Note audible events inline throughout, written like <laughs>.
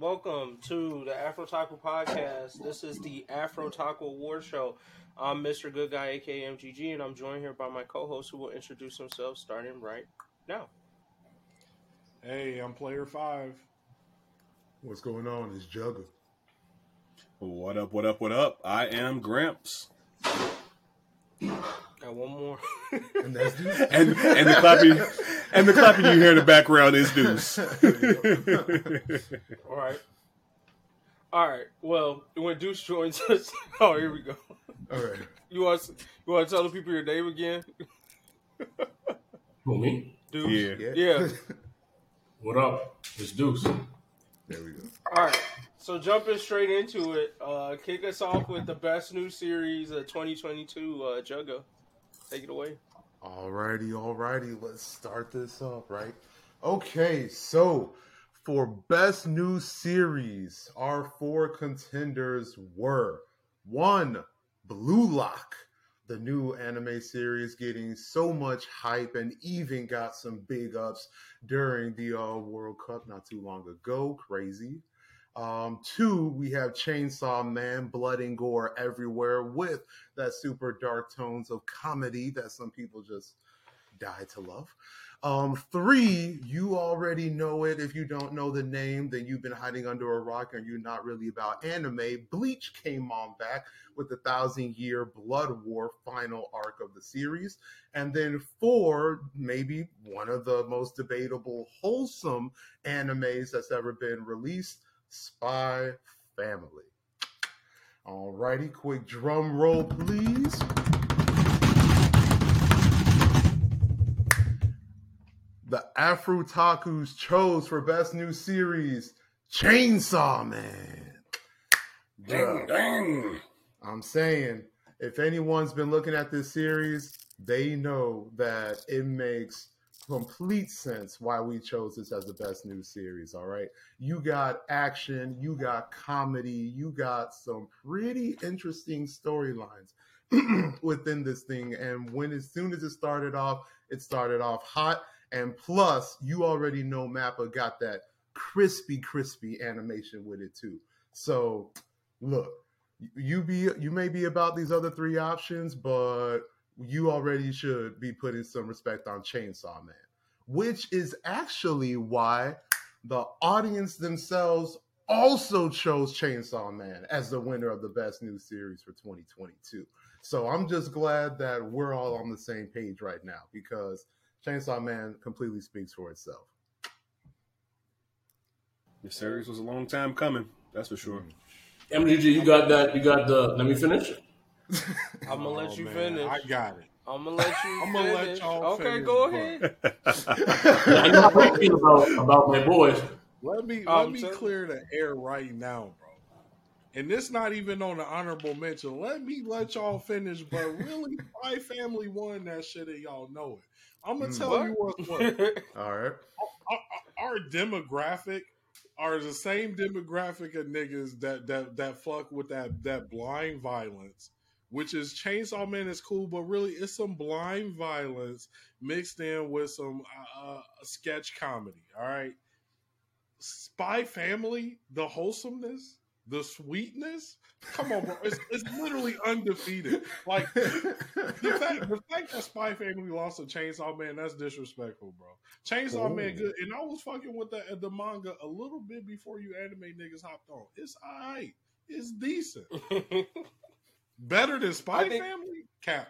Welcome to the AfrOtaku Podcast. This is the AfrOtaku Award Show. I'm Mr. Good Guy, aka MGG, and I'm joined here by my co-host, who will introduce himself starting right now. Hey, I'm Player Five. What's going on? It's Jugger. What up, what up, what up? I am Gramps. Got one more. And that's <laughs> Deuce. And and the clapping and the clapping you hear in the background is Deuce. <laughs> All right. All right. Well, when Deuce joins us, <laughs> oh, here we go. All right. You want you want to tell the people your name again? Who me? Deuce. yeah. Yeah. <laughs> What up? It's Deuce. There we go. All right. So jumping straight into it, uh, kick us off with the best new series of 2022. Uh, Jugga, take it away. Alrighty, alrighty. Let's start this up, right? Okay, so for best new series, our four contenders were one, Blue Lock, the new anime series getting so much hype and even got some big ups during the uh, World Cup not too long ago. Crazy. Um, two, we have Chainsaw Man, blood and gore everywhere with that super dark tones of comedy that some people just die to love. Um, three, you already know it. If you don't know the name, then you've been hiding under a rock and you're not really about anime. Bleach came on back with the thousand year blood war final arc of the series. And then four, maybe one of the most debatable, wholesome animes that's ever been released Spy Family. Alrighty, quick drum roll, please. The AfrOtakus chose for best new series Chainsaw Man. Dang, dang. I'm saying, if anyone's been looking at this series, they know that it makes complete sense why we chose this as the best new series. All right. You got action, you got comedy, you got some pretty interesting storylines <clears throat> within this thing. And when as soon as it started off, it started off hot. And plus, you already know Mappa got that crispy, crispy animation with it too. So look, you be you may be about these other three options, but you already should be putting some respect on Chainsaw Man, which is actually why the audience themselves also chose Chainsaw Man as the winner of the best new series for 2022. So I'm just glad that we're all on the same page right now because Chainsaw Man completely speaks for itself. The series was a long time coming, that's for sure. Mm-hmm. MGG, you got that? You got the? Let me finish. <laughs> I'm gonna let Oh, you man, finish. I got it. I'm gonna let you. <laughs> I'm gonna let finish. y'all Okay, finish, go but- ahead. <laughs> I know how I feel about about my boys. Let me Um, let me so- clear the air right now, bro. And this not even on the honorable mention. Let me let y'all finish, but really, my family won that shit, and y'all know it. I'm gonna Mm. tell What? you what's what. All right. our, our demographic are the same demographic of niggas that that that fuck with that that blind violence, which is Chainsaw Man is cool, but really it's some blind violence mixed in with some uh, uh, sketch comedy. All right, Spy Family, the wholesomeness, the sweetness. Come on, bro, it's, it's literally <laughs> undefeated. Like the <laughs> fact, the fact that Spy Family lost to Chainsaw Man, that's disrespectful, bro. Chainsaw Man, good, and I was fucking with the the manga a little bit before you anime niggas hopped on. It's alright, it's decent, <laughs> better than Spy think- Family. Cap,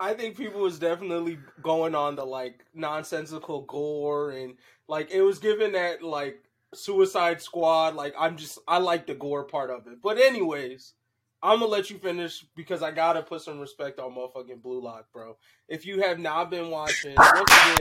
I think people was definitely going on the like nonsensical gore and like it was given that like Suicide Squad. Like I'm just I like the gore part of it. But anyways, I'm gonna let you finish because I gotta put some respect on motherfucking Blue Lock, bro. If you have not been watching, once again,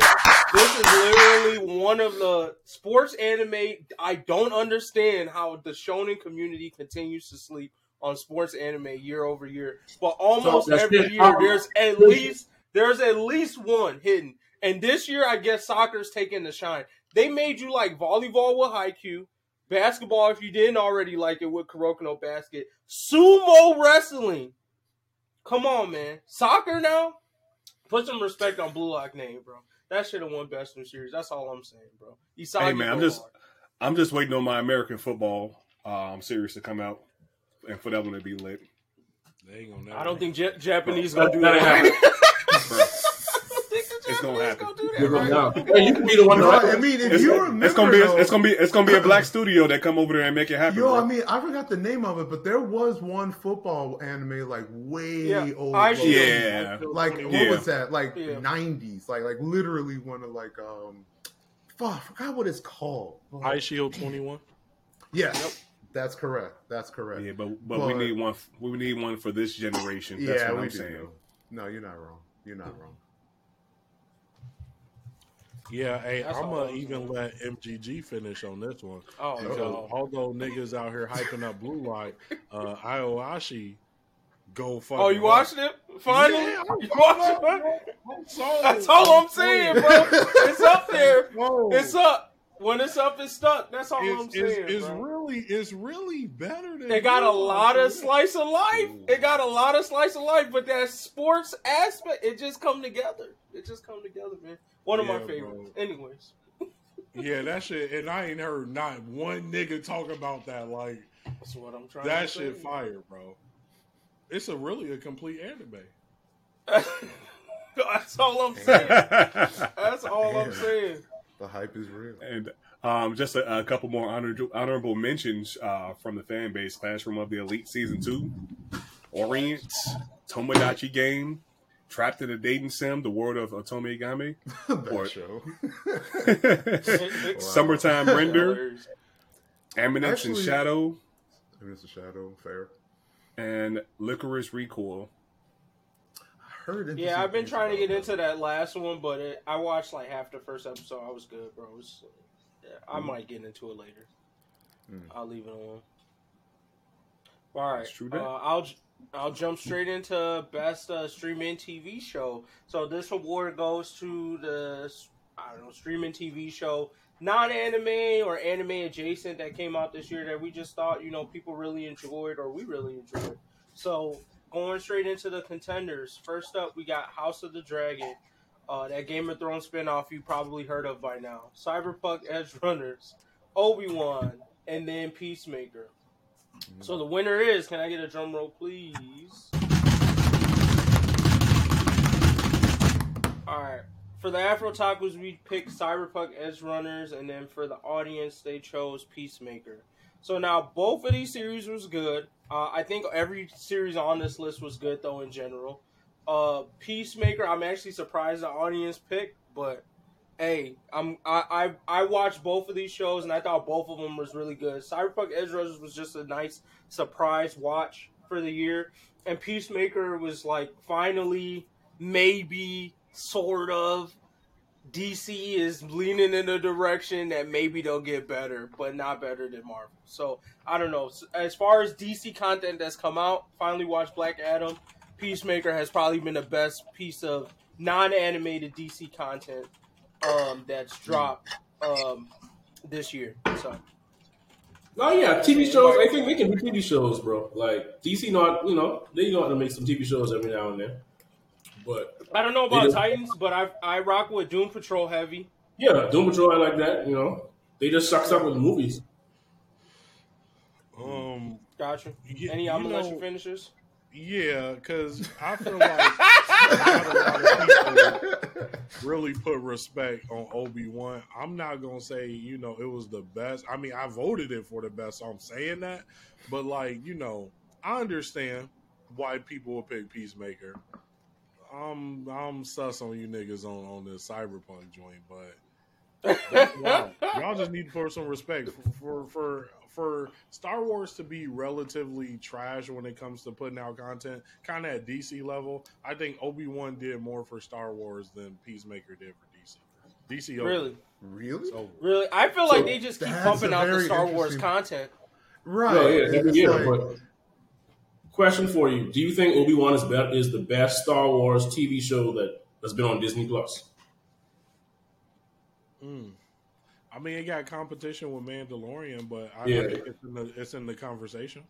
this is literally one of the sports anime. I don't understand how the shonen community continues to sleep on sports anime year over year, but almost So every it. year there's at least there's at least one hidden. And this year, I guess soccer's taking the shine. They made you like volleyball with Haikyuu, basketball if you didn't already like it with Kuroko no Basket, sumo wrestling. Come on, man. Soccer now? Put some respect on Blue Lock name, bro. That should have won Best New Series. That's all I'm saying, bro. Isagi Hey, man, I'm just- hard. I'm just waiting on my American football um, series to come out, and for that one to be lit. They ain't gonna I don't think Ja- Japanese That- gonna do that that. <laughs> Bro, It's gonna happen. You're going down. Hey, you can be the one No, I mean, if It's, you remember, it's gonna be though- it's gonna be it's gonna be a black studio that come over there and make it happen. Yo, bro. I mean, I forgot the name of it, but there was one football anime like way Yeah, old. I yeah, Like what Yeah. was that? Like Yeah. nineties. Like like literally one of like um fuck, I forgot what it's called. Eyeshield 21. Yes. That's correct. That's correct. yeah, but but we need one. We need one for this generation. That's yeah, what we I'm do. saying. No, you're not wrong. You're not wrong. Yeah, hey, That's I'm gonna even saying. let MGG finish on this one Oh, because no. although niggas out here hyping up Blue Light, uh, <laughs> Iowashi go fuck. Oh, you watched it? Finally? Yeah, I- you watched it? So, <laughs> That's all I'm saying, bro. It's up there. <laughs> It's up. When it's up, it's stuck. That's all I'm saying. it's, it's bro. Really it's really better than It got a lot of slice of life. It got a lot of slice of life, but that sports aspect, it just come together. It just come together, man. One of my favorites. bro. Anyways, <laughs> Yeah, that shit, and I ain't heard not one nigga talk about that. Like that's what I'm trying. that to shit say. fire, bro. It's a really a complete anime. <laughs> that's all I'm saying. That's all I'm saying. The hype is real. And um, just a, a couple more honor, honorable mentions uh, from the fan base: Classroom of the Elite Season Two, Orient, Tomodachi Game, Trapped in a Dating Sim: The World of Otome Game, <laughs> that Or- show. <laughs> Summertime <laughs> Render, Hilarious. Eminence and Actually- Shadow, Mr. Shadow, fair. and Lycoris Recoil. I heard. interesting Yeah, I've been trying to get into that last one, but it, I watched like half the first episode. I was good, bro. It was, yeah, I might get into it later. Mm. I'll leave it alone. All right, uh. I'll I'll jump straight into best uh, streaming TV show. So this award goes to the I don't know streaming TV show, non anime or anime adjacent that came out this year that we just thought you know people really enjoyed or we really enjoyed. So going straight into the contenders. First up, we got House of the Dragon. Uh, that Game of Thrones spinoff you probably heard of by now. Cyberpunk Edgerunners, Obi Wan, and then Peacemaker. So the winner is. Can I get a drum roll, please? All right. For the AfrOtakus, we picked Cyberpunk Edgerunners, and then for the audience, they chose Peacemaker. So now both of these series was good. Uh, I think every series on this list was good though in general. Uh, Peacemaker, I'm actually surprised the audience picked, but hey, I'm I, I I watched both of these shows and I thought both of them was really good. Cyberpunk Edge was just a nice surprise watch for the year, and Peacemaker was like finally maybe sort of DC is leaning in a direction that maybe they'll get better, but not better than Marvel. So I don't know. As far as DC content that's come out, finally watched Black Adam. Peacemaker has probably been the best piece of non-animated DC content um, that's dropped um, this year. So Oh yeah, TV shows. I think they can do TV shows, bro. Like DC, not you know they know how to make some TV shows every now and then. But I don't know about. Titans, but I I rock with Doom Patrol heavy. yeah, Doom Patrol, I like that. You know, they just sucks up with the movies. Um, Gotcha. Yeah, Any you I'm gonna know- you finish this. Yeah, because I feel like <laughs> not a lot of people really put respect on Obi Wan. I'm not gonna say you know it was the best. I mean, I voted it for the best, so I'm saying that. But like you know, I understand why people would pick Peacemaker. I'm I'm sus on you niggas on on this cyberpunk joint, but <laughs> y'all just need to put some respect for, for for for Star Wars to be relatively trash when it comes to putting out content, kind of at DC level. I think Obi Wan did more for Star Wars than Peacemaker did for DC. DC over. Really, Really? Over. really, I feel like they just keep pumping out the Star Wars content. Right. No, yeah, every It's like- but question for you: Do you think Obi Wan is be- is the best Star Wars TV show that that's been on Disney Plus? Mm. I mean, it got competition with Mandalorian, but I, Yeah. Think it's in, the, it's in the conversation.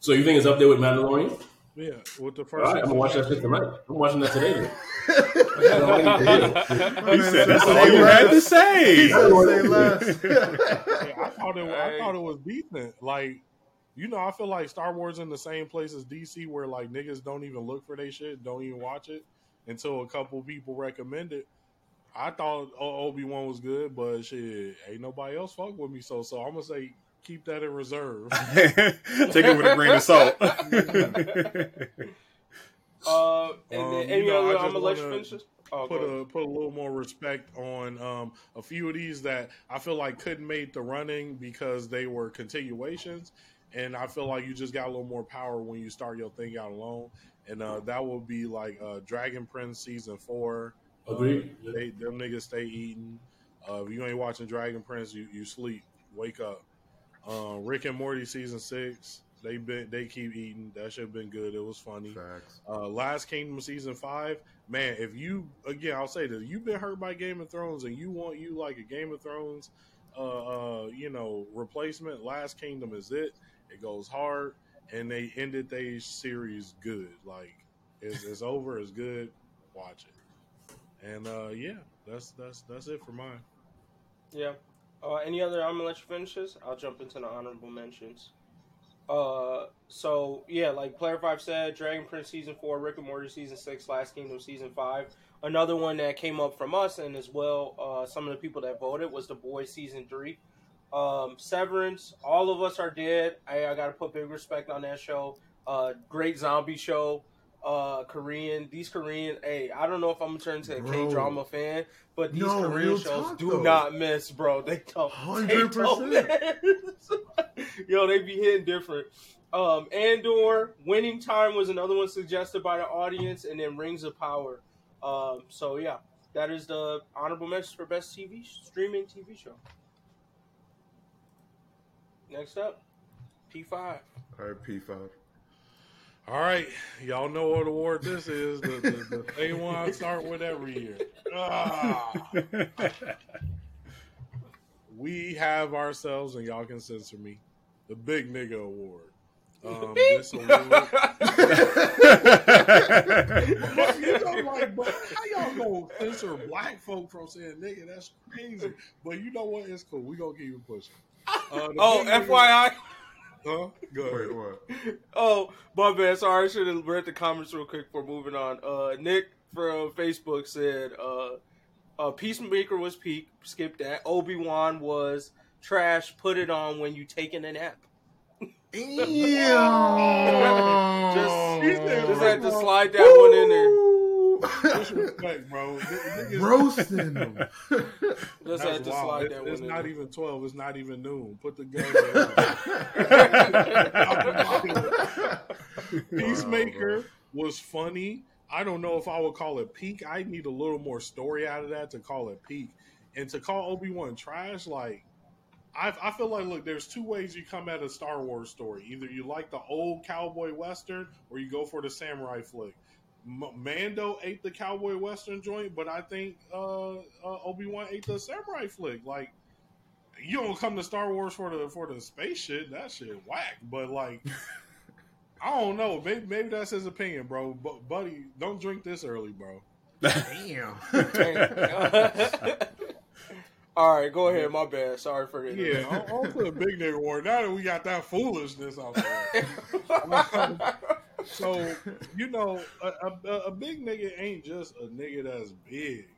So you think it's up there with Mandalorian? Yeah, with the first. right, I'm gonna watch that shit tonight. I'm watching that today. Then. He <laughs> said that's all you had to say. said say less. <laughs> Yeah, I thought it. I thought it was decent. Like, you know, I feel like Star Wars in the same place as DC, where like niggas don't even look for their shit, don't even watch it until a couple people recommend it. I thought Obi Wan was good, but shit, ain't nobody else fuck with me. So, so I'm gonna say keep that in reserve. <laughs> Take it with a grain of salt. <laughs> Uh, and Um, then you any know, other? just I'm gonna let you finish. Oh, put a put a little more respect on um, a few of these that I feel like couldn't make the running because they were continuations, and I feel like you just got a little more power when you start your thing out alone, and uh, that will be like uh, Dragon Prince season four. Agreed. Uh, they them niggas stay eating. Uh, if you ain't watching Dragon Prince, you, you sleep. Wake up. Uh, Rick and Morty season six. They been they keep eating. That should have been good. It was funny. Facts. Uh, Last Kingdom season five, man. If you again, I'll say this: you've been hurt by Game of Thrones, and you want you like a Game of Thrones, uh, uh, you know, replacement. Last Kingdom is it. It goes hard, and they ended their series good. Like it's, it's over. It's good. Watch it. And uh, yeah, that's that's that's it for mine. Yeah. Uh, any other? I'm gonna let you finish this. I'll jump into the honorable mentions. Uh, so yeah, like Player Five said, Dragon Prince season four, Rick and Morty season six, Last Kingdom season five. Another one that came up from us and as well, uh, some of the people that voted was The Boys season three. Um, Severance, All of Us Are Dead. I, I got to put big respect on that show. Uh, great zombie show. Uh, Korean. These Korean. Hey, I don't know if I'm gonna turn into a K drama fan, but these No, Korean shows talk, do though. not miss, bro. <laughs> They don't. They 100%. don't miss. <laughs> Yo, they be hitting different. Um, Andor, Winning Time was another one suggested by the audience, and then Rings of Power. Um, so yeah, that is the honorable mentions for best TV streaming TV show. Next up, P5. All right, P5. All right, y'all know what award this is. The, the, the <laughs> same one I start with every year. Ah. <laughs> we have ourselves, and y'all can censor me, the Big Nigga Award. Um, this award, <laughs> you know, like, but how y'all gonna censor black folk from saying nigga? That's crazy. But you know what? It's cool. We gonna keep it pushing. Uh, Oh, FYI. Nigga- Huh? Good. Wait, what? <laughs> Oh, my bad. Sorry, I should have read the comments real quick before moving on. Uh, Nick from Facebook said, uh, uh, Peacemaker was peak. Skip that. Obi Wan was trash. Put it on when you taking a nap. Yeah. <laughs> Just, just had to slide that one in there. Disrespect, <laughs> bro. Niggas- <laughs> Roasting them. Just That's had to wild. slide It- that it's one not there. even twelve. It's not even noon. Put the gun. <laughs> down. Peacemaker was funny. I don't know if I would call it peak. I need a little more story out of that to call it peak. And to call Obi Wan trash, like I, I feel like look, there's two ways you come at a Star Wars story. Either you like the old cowboy western, or you go for the samurai flick. M- Mando ate the cowboy western joint, but I think uh, uh, Obi Wan ate the samurai flick. Like you don't come to Star Wars for the for the space shit. That shit whack. But like, <laughs> I don't know. Maybe maybe that's his opinion, bro. But buddy, don't drink this early, bro. Damn. <laughs> All right, go ahead. My bad. Sorry for that. Yeah, I'll, I'll put a big nigga war. Now that we got that foolishness out there. <laughs> So <laughs> you know, a, a, a big nigga ain't just a nigga that's big.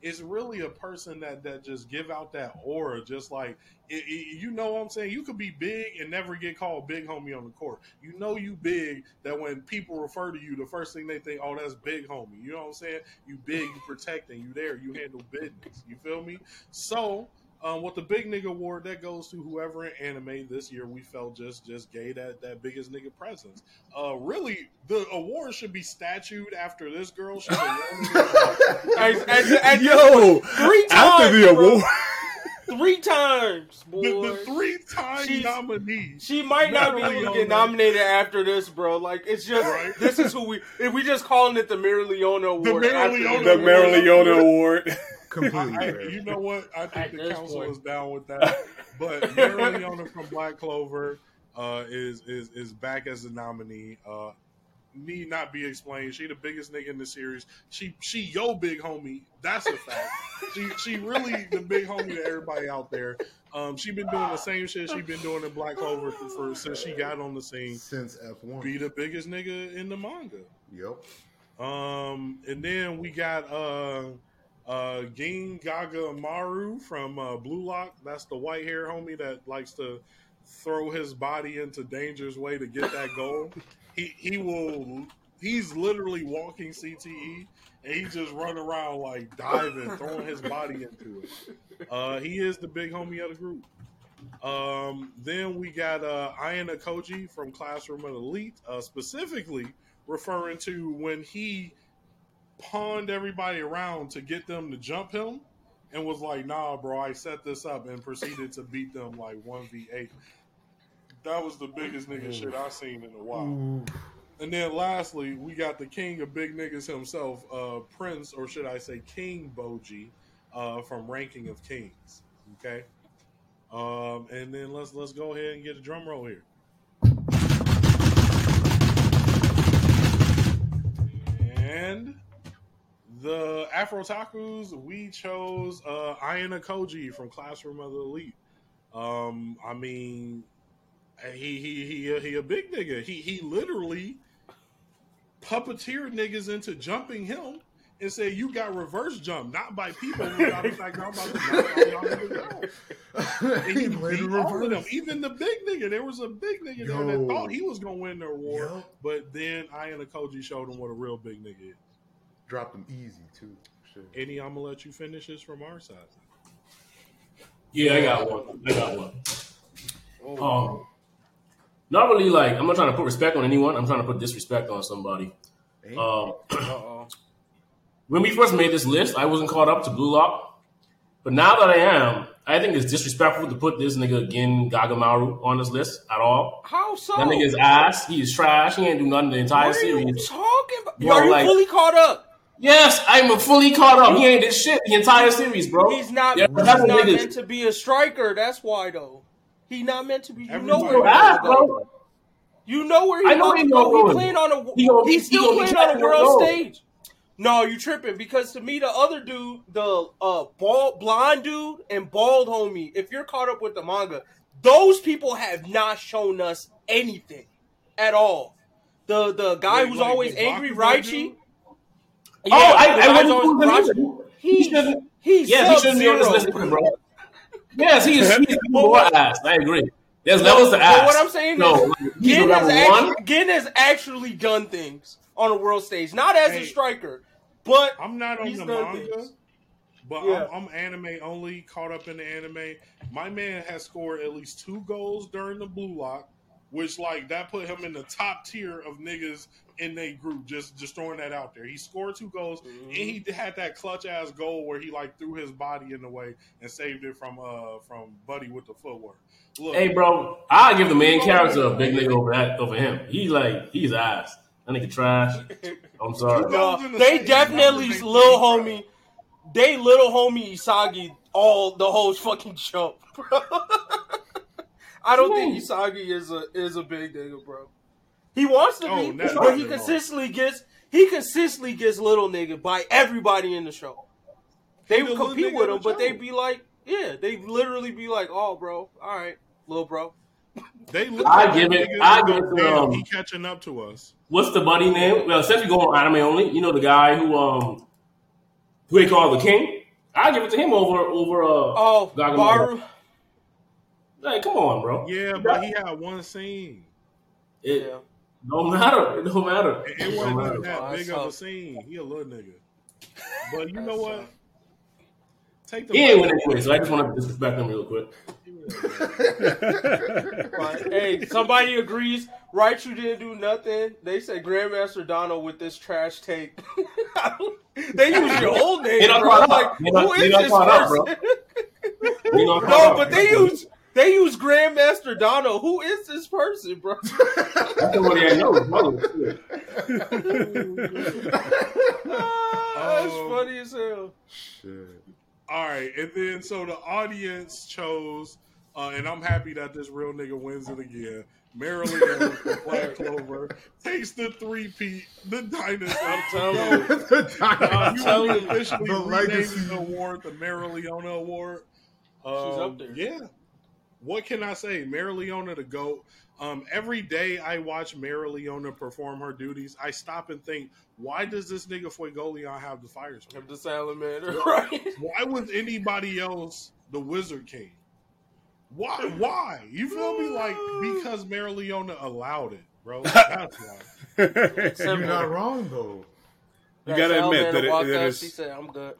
It's really a person that that just give out that aura. Just like it, it- you know, what I'm saying you could be big and never get called big homie on the court. You know, you big that when people refer to you, the first thing they think, oh, that's big homie. You know what I'm saying? You big, you protecting, you there, you handle business. You feel me? So um, with the big nigga award, that goes to whoever in anime this year we felt just just gave that that biggest nigga presence. Uh, really, the award should be statued after this girl. She And- and- and- Yo, three times, after the bro. award, Three times, boy. the, the three time nominee. She might not be Not able get nominated after this, bro. Like it's just Right. this is who we. If we just calling it the Mereoleona Award. Mira after Leona this. the Mereoleona Award. <laughs> Completely I, fair. you know what? I At think the council point. is down with that. <laughs> But Mereoleona from Black Clover uh, is is is back as the nominee. Uh, need not be explained. She the biggest nigga in the series. She she yo big homie. That's a fact. <laughs> she she really the big homie to everybody out there. Um, she been doing the same shit she been doing in Black Clover for, for since she got on the scene. Since F one. Be the biggest nigga in the manga. Yep. Um, and then we got uh uh Gin Gagamaru from uh, Blue Lock. That's the white hair homie that likes to throw his body into danger's way to get that goal. <laughs> he he will he's literally walking CTE and he just run around like diving, throwing his body into it. Uh, he is the big homie of the group. Um, then we got uh, Ayanokoji from Classroom of Elite, uh, specifically referring to when he pawned everybody around to get them to jump him and was like, nah, bro, I set this up and proceeded to beat them like 1v8. That was the biggest nigga shit I've seen in a while. And then lastly, we got the king of big niggas himself, uh, Prince, or should I say King Bojji, uh, from Ranking of Kings. Okay. Um, and then let's let's go ahead and get a drum roll here. And the AfrOtakus, we chose uh Ayanokoji from Classroom of the Elite. Um, I mean, he he he a, he a big nigga. He he literally puppeteered niggas into jumping him and said you got reverse jump, not by people. I was like, I'm about to knock all y'all. <laughs> And he played all of them. Even the big nigga. There was a big nigga there that thought he was gonna win the award, but then Ayanokoji showed him what a real big nigga is. Dropped them easy too. Shit. Eddie, I'm gonna let you finish this from our side. Yeah, I got one. I got one. Um, not really like I'm not trying to put respect on anyone. I'm trying to put disrespect on somebody. Um, Uh-oh. <clears throat> when we first made this list, I wasn't caught up to Blue Lock, but now that I am, I think it's disrespectful to put this nigga again Gagamaru on this list at all. How so? That nigga's ass. He is trash. He ain't do nothing the entire what are you series. talking about? Bro, are you like- fully caught up? Yes, I'm fully caught up. He ain't did shit the entire series, bro. He's not. Yeah, he's that's not niggas- meant to be a striker. That's why though. He's not meant to be. You know where Yo, he ass, wants to go. bro. You know where he I know wants he gonna go. go He playing on a. He gonna he's he still gonna be playing on a world ball. stage. No, you tripping because to me the other dude, the uh bald blonde dude and bald homie, if you're caught up with the manga, those people have not shown us anything at all. The the guy Wait, who's like always the angry, Bakugo Raichi. Dude? oh, I, the I guy's wouldn't always put him Raichi. in. He shouldn't. He's Yeah, he shouldn't be on this list, Sub-Zero. bro. Yes, he is. He's <laughs> more ass. I agree. There's levels to ass. But what I'm saying no, is, like, he's Gin has, actually, Gin has actually done things on a world stage, not as Hey. a striker, but I'm not on the manga, things. but Yeah. I'm, I'm anime only, caught up in the anime. My man has scored at least two goals during the blue lock, which like that put him in the top tier of niggas in their group. Just just throwing that out there. He scored two goals, and he had that clutch ass goal where he like threw his body in the way and saved it from uh from Buddy with the footwork. Look, Hey, bro, I give the main character a big nigga over that over him. He's like he's ass. That nigga trash. <laughs> I'm sorry. Two no, the they definitely number, little think homie, they little homie Isagi all the whole fucking jump, bro. <laughs> I don't think Isagi is a is a big nigga, bro. He wants to Oh, be, not- but he not- consistently gets he consistently gets little nigga by everybody in the show. They He the little compete with him, the but they show. be like, yeah, they literally be like, oh, bro, all right, little bro. They look I like give it- I give it to, "Damn, um, he catching up to us. What's the buddy name? Well, since we go on anime only, you know the guy who um who they call the king. I give it to him over over uh. Oh, Gagamaru. Baru. Hey, come on, bro. Yeah, but he had one scene. It Yeah. Don't matter. It don't matter. It, It it wasn't matter. that Oh, big of a scene. He a little nigga. But you know what? Take the He ain't win anyway, so I just want to disrespect him real quick. <laughs> But, hey, somebody agrees. Right, you didn't do nothing. They said Grandmaster Donald with this trash take. <laughs> they use your old name, bro. caught up. Like, They not- who they is not this caught up, bro. person? You know, <laughs> no, but they use they use Grandmaster Donald. Who is this person, bro? <laughs> That's somebody I know. His. Ah, That's Um, funny as hell. Shit. All right, and then so the audience chose Uh, and I'm happy that this real nigga wins it again. Mereoleona from <laughs> Black Clover takes the three P, the dynasty. I'm telling you. The uh, dynasty. you you. <laughs> officially The renaming legacy. the award the Mereoleona Award. She's Um, up there. Yeah. What can I say? Mereoleona the GOAT. Um, every day I watch Mereoleona perform her duties, I stop and think, why does this nigga Fuegoleon have the fire spell? I'm the salamander, <laughs> right? Why was anybody else the Wizard King? Why? Why? You feel me? Like because Mereoleona allowed it, bro. <laughs> That's why. You're not wrong though. You gotta admit that it- walked that up, is- She said, "I'm good."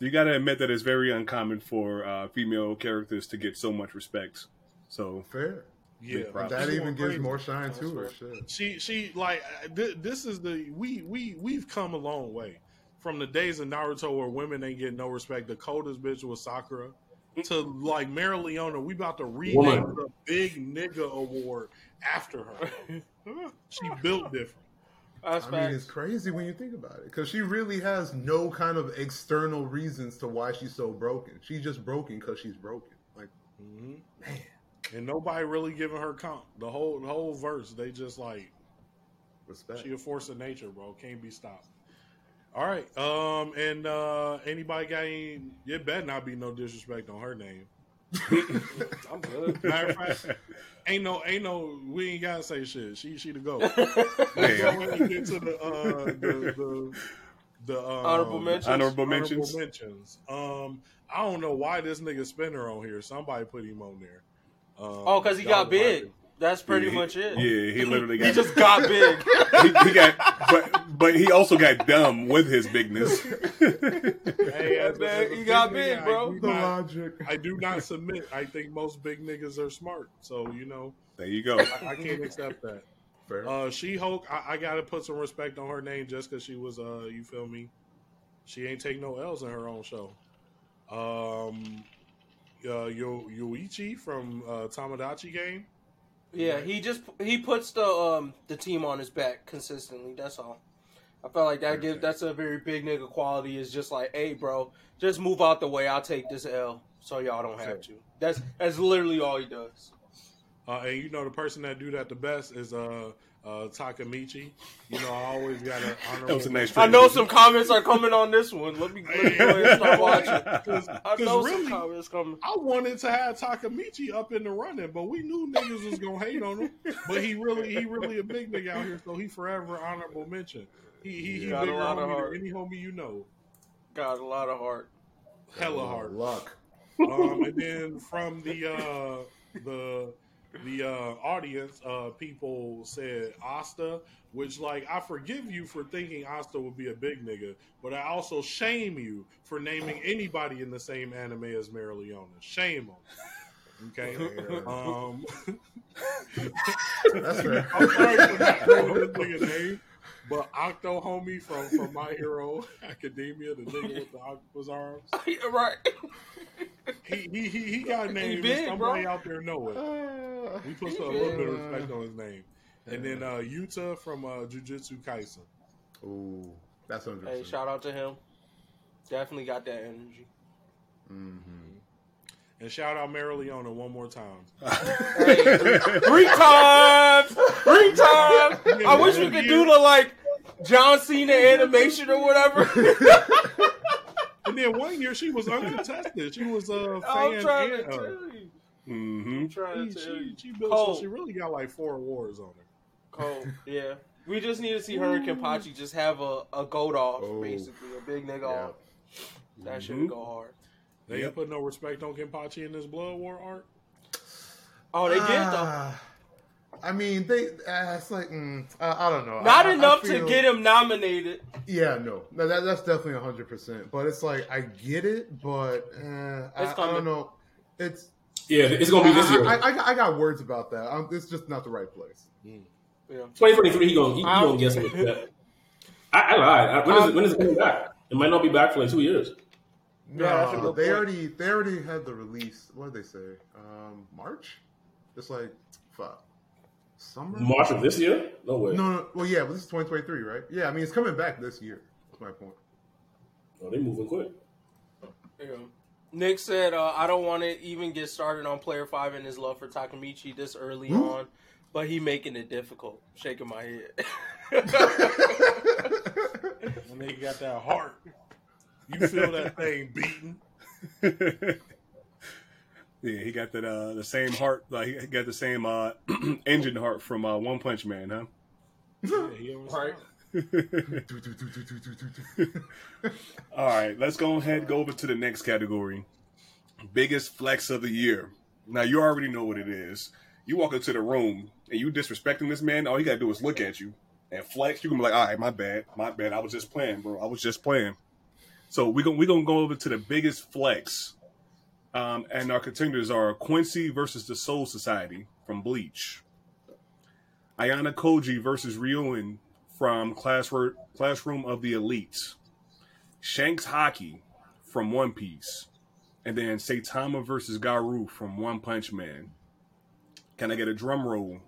You got to admit that it's very uncommon for uh, female characters to get so much respect. So Fair. Yeah, Big. That even gives crazy. more shine That's to her. Shit. She she like uh, th- this is the we we we've come a long way from the days of Naruto where women ain't getting no respect. The coldest bitch was Sakura to like Mereoleona. We about to rename Woman. the Big Nigga Award after her. <laughs> she built different. That's I mean, it's crazy when you think about it because she really has no kind of external reasons to why she's so broken. She's just broken because she's broken. Like, hmm man, And nobody really giving her comp. The whole the whole verse, they just like respect. she a force of nature, bro. Can't be stopped. All right. Um. And uh anybody got any? It better not be no disrespect on her name. <laughs> I'm good. Matter of fact, ain't no, ain't no, we ain't gotta say shit. She, she the go. Damn. <laughs> When we get to the, uh, the, the, the um, Honorable mentions? Honorable mentions. mentions. Um, I don't know why this nigga Spinner on here. Somebody put him on there. Um, oh, because he got big. Like That's pretty Yeah, he- much it. Yeah, he literally <laughs> got He just got <laughs> big. he, he got, but but he also got dumb with his bigness. <laughs> Hey, Man, as he got big, I bro. do the not- logic. I do not submit. I think most big niggas are smart. So, you know, there you go. I, I can't accept that. Fair. Uh, she Hulk, I, I gotta put some respect on her name just because she was, uh, you feel me? She ain't take no L's in her own show. Um, uh, Yo Yoichi from uh, Tomodachi Game. Yeah, he just he puts the um the team on his back consistently. That's all. I felt like that gives that's a very big nigga quality. Is just like, hey, bro, just move out the way. I'll take this L, so y'all don't have to. That's that's literally all he does. Uh, and you know the person that do that the best is uh, uh, Takemichi. You know I always got to honor. That was a nice I know some comments are coming on this one. Let me, let me go ahead and start watching. <laughs> I know really- some comments coming. I wanted to have Takemichi up in the running, but we knew niggas was gonna hate on him. But he really, he really a big nigga out here, so he forever honorable mention. He he, he Got a lot of heart. any homie you know. Got a lot of heart. Hella hard. luck. Um, and then from the uh, the the uh, audience, uh, people said Asta, which like I forgive you for thinking Asta would be a big nigga, but I also shame you for naming anybody in the same anime as Mereoleona. Shame on. you. Okay. <laughs> Um, That's <laughs> fair. I'm sorry for not knowing this nigga name, but Octo homie from from My Hero Academia, the nigga with the octopus arms, <laughs> right. he he he, he got named. big, Somebody bro. out there know it. We put a little bit of respect on his name. And then uh, Yuta from uh, Jujutsu Kaisen. Ooh, that's hundred Hey, shout out to him. Definitely got that energy. Mm-hmm. And shout out Mereoleona one more time. <laughs> Three times, three times. I wish we could do the like John Cena animation or whatever. <laughs> And then one year she was uncontested. She was a I'm fan. trying to and, uh, tell you. Mm-hmm. I'm trying she, to tell you. she, she built, Cold. so she really got like four awards on her. Cold. Yeah. We just need to see her and Kenpachi just have a, a goat off, Oh. basically. A big nigga Yeah. off. That should Mhm. go hard. They Yep. ain't put no respect on Kenpachi in this Blood War art. Oh, they did, though. Ah, I mean, they. Uh, it's like mm, I, I don't know. Not I- I- I enough feel- to get him nominated. Yeah, no, no, that, that's definitely hundred percent. But it's like I get it, but uh, I, It's I coming. don't know. It's Yeah, it's gonna be this year. I, I, I, got- I got words about that. Um it's just not the right place. Yeah. 2023, he gonna he, he Um, gonna get some. I, I lied. I, when, is it, when is it coming back? It might not be back for like two years. No, Yeah, that's a good they point. already they already had the release. What did they say? Um, March. It's like fuck summer. March of this year? No way. No, no. Well, yeah, but this is 2023, right? Yeah, I mean it's coming back this year. That's my point. Oh, they moving quick. Yeah. Nick said, uh, "I don't want to even get started on player five and his love for Takemichi this early on, but he making it difficult." Shaking my head. <laughs> <laughs> When they got that heart, you feel that thing beating. <laughs> yeah, he got that uh the same heart like he got the same uh <clears throat> engine heart from uh One Punch Man, huh? Yeah, he ever Right. <laughs> All right, let's go ahead and go over to the next category. Biggest flex of the year. Now you already know what it is. You walk into the room and you disrespecting this man, all he gotta do is look at you and flex. You can be like, all right, my bad, my bad. I was just playing, bro. I was just playing. So we're gonna we're gonna go over to the biggest flex. Um, and our contenders are Quincy versus the Soul Society from Bleach. Ayanokoji versus Ryuen from Classroom Classroom of the Elites. Shanks Haki from One Piece, and then Saitama versus Garou from One Punch Man. Can I get a drum roll?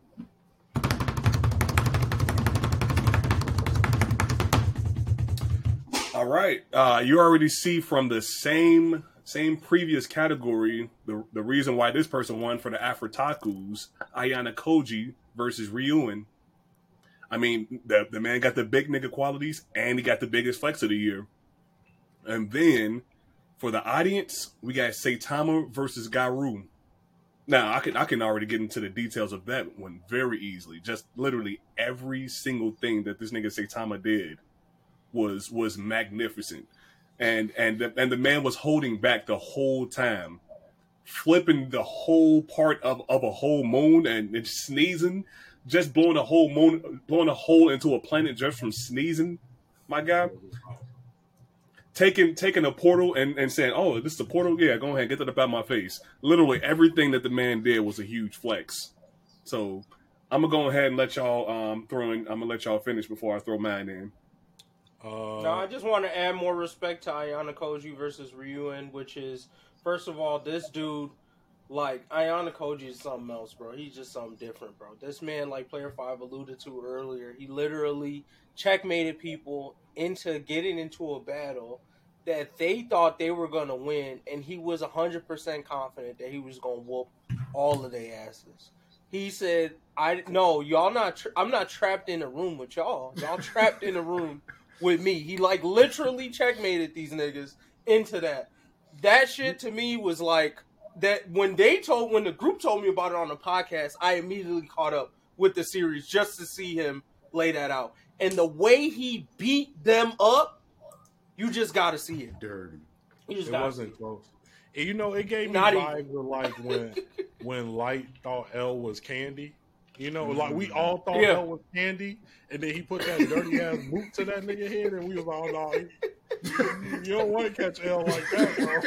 Right, uh, you already see from the same same previous category the the reason why this person won for the Afrotakus, Ayanokoji versus Ryuen. I mean, the the man got the big nigga qualities, and he got the biggest flex of the year. And then for the audience, we got Saitama versus Garou. Now I can I can already get into the details of that one very easily. Just literally every single thing that this nigga Saitama did was was magnificent, and and the, and the man was holding back the whole time, flipping the whole part of, of a whole moon and, and sneezing, just blowing a whole moon, blowing a hole into a planet just from sneezing. My guy, taking taking a portal and, and saying, "Oh, this is a portal." Yeah, go ahead, get that up out my face. Literally everything that the man did was a huge flex. So I'm gonna go ahead and let y'all um throw in. I'm gonna let y'all finish before I throw mine in. Uh, No, I just want to add more respect to Ayanokoji versus Ryuen, which is first of all, this dude, like Ayanokoji is something else, bro. He's just something different, bro. This man, like Player Five alluded to earlier, he literally checkmated people into getting into a battle that they thought they were gonna win, and he was hundred percent confident that he was gonna whoop all of their asses. He said, "I no, y'all not. Tra- I'm not trapped in a room with y'all. Y'all trapped in a room with me. He like literally checkmated these niggas into that. That shit to me was like that when they told when the group told me about it on the podcast, I immediately caught up with the series just to see him lay that out. And the way he beat them up, you just gotta see it. Dirty. You just it wasn't close. And you know, it gave me Not even. vibes of like when <laughs> when Light thought L was candy. You know, like we all thought Yeah. L was candy, and then he put that dirty ass boot to that nigga head, and we was all like, "You don't want to catch L like that, bro."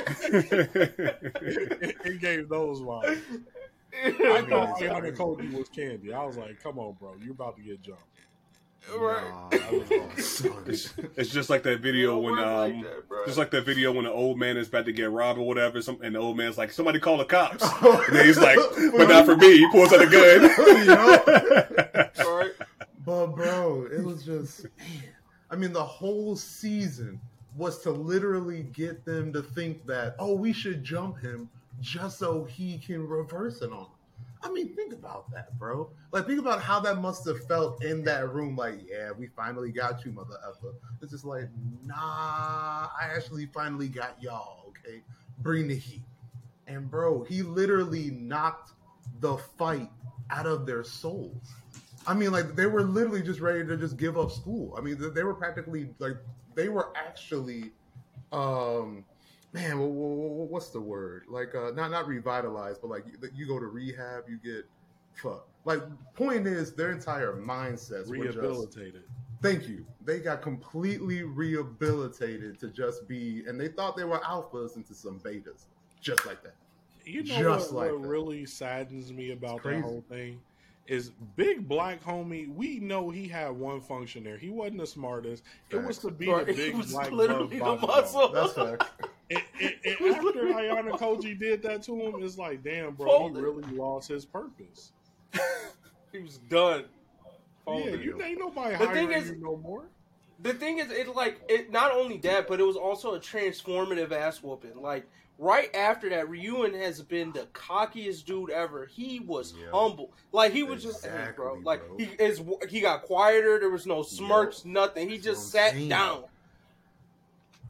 <laughs> it, it gave those vibes. I thought Ayanokoji was candy. I was like, "Come on, bro, you're about to get jumped." Right. Nah, that was all <laughs> son. It's just like that video when work like um, that, just like that video when the old man is about to get robbed or whatever, some, and the old man's like, "Somebody call the cops," <laughs> and then he's like, <laughs> "But not for me." He pulls out a gun. you right. But bro, it was just man. I mean, the whole season was to literally get them to think that oh, we should jump him just so he can reverse it on. I mean, think about that, bro. Like, think about how that must have felt in that room. Like, yeah, we finally got you, mother effer. It's just like, nah, I actually finally got y'all. Okay, bring the heat. And bro, he literally knocked the fight out of their souls. I mean, like they were literally just ready to just give up school. I mean, they- were practically like they were actually, um, man, wh- wh- wh- what's the word? Like, uh, not not revitalized, but like you, you go to rehab, you get fuck. Like, point is, their entire mindsets were just. Rehabilitated. Thank you. They got completely rehabilitated to just be, and they thought they were alphas into some betas, just like that. You know Just what, like what really saddens me about crazy. that whole thing is big black homie. We know he had one function there. He wasn't the smartest. It was to be Right, the he big <laughs> was black literally the muscle. That's fact. <laughs> And, and- and <laughs> after Ayanokoji did that to him, it's like, damn, bro, Folded. he really lost his purpose. <laughs> He was done. Yeah, Folded. you ain't nobody The thing hiring is- you no more. the thing is, it like it not only that, but it was also a transformative ass whooping. Like right after that, Ryuen has been the cockiest dude ever. He was Yeah. humble, like he was just, hey, bro. Like bro. he is, he got quieter. There was no smirks, nothing. He That's just what I'm sat saying.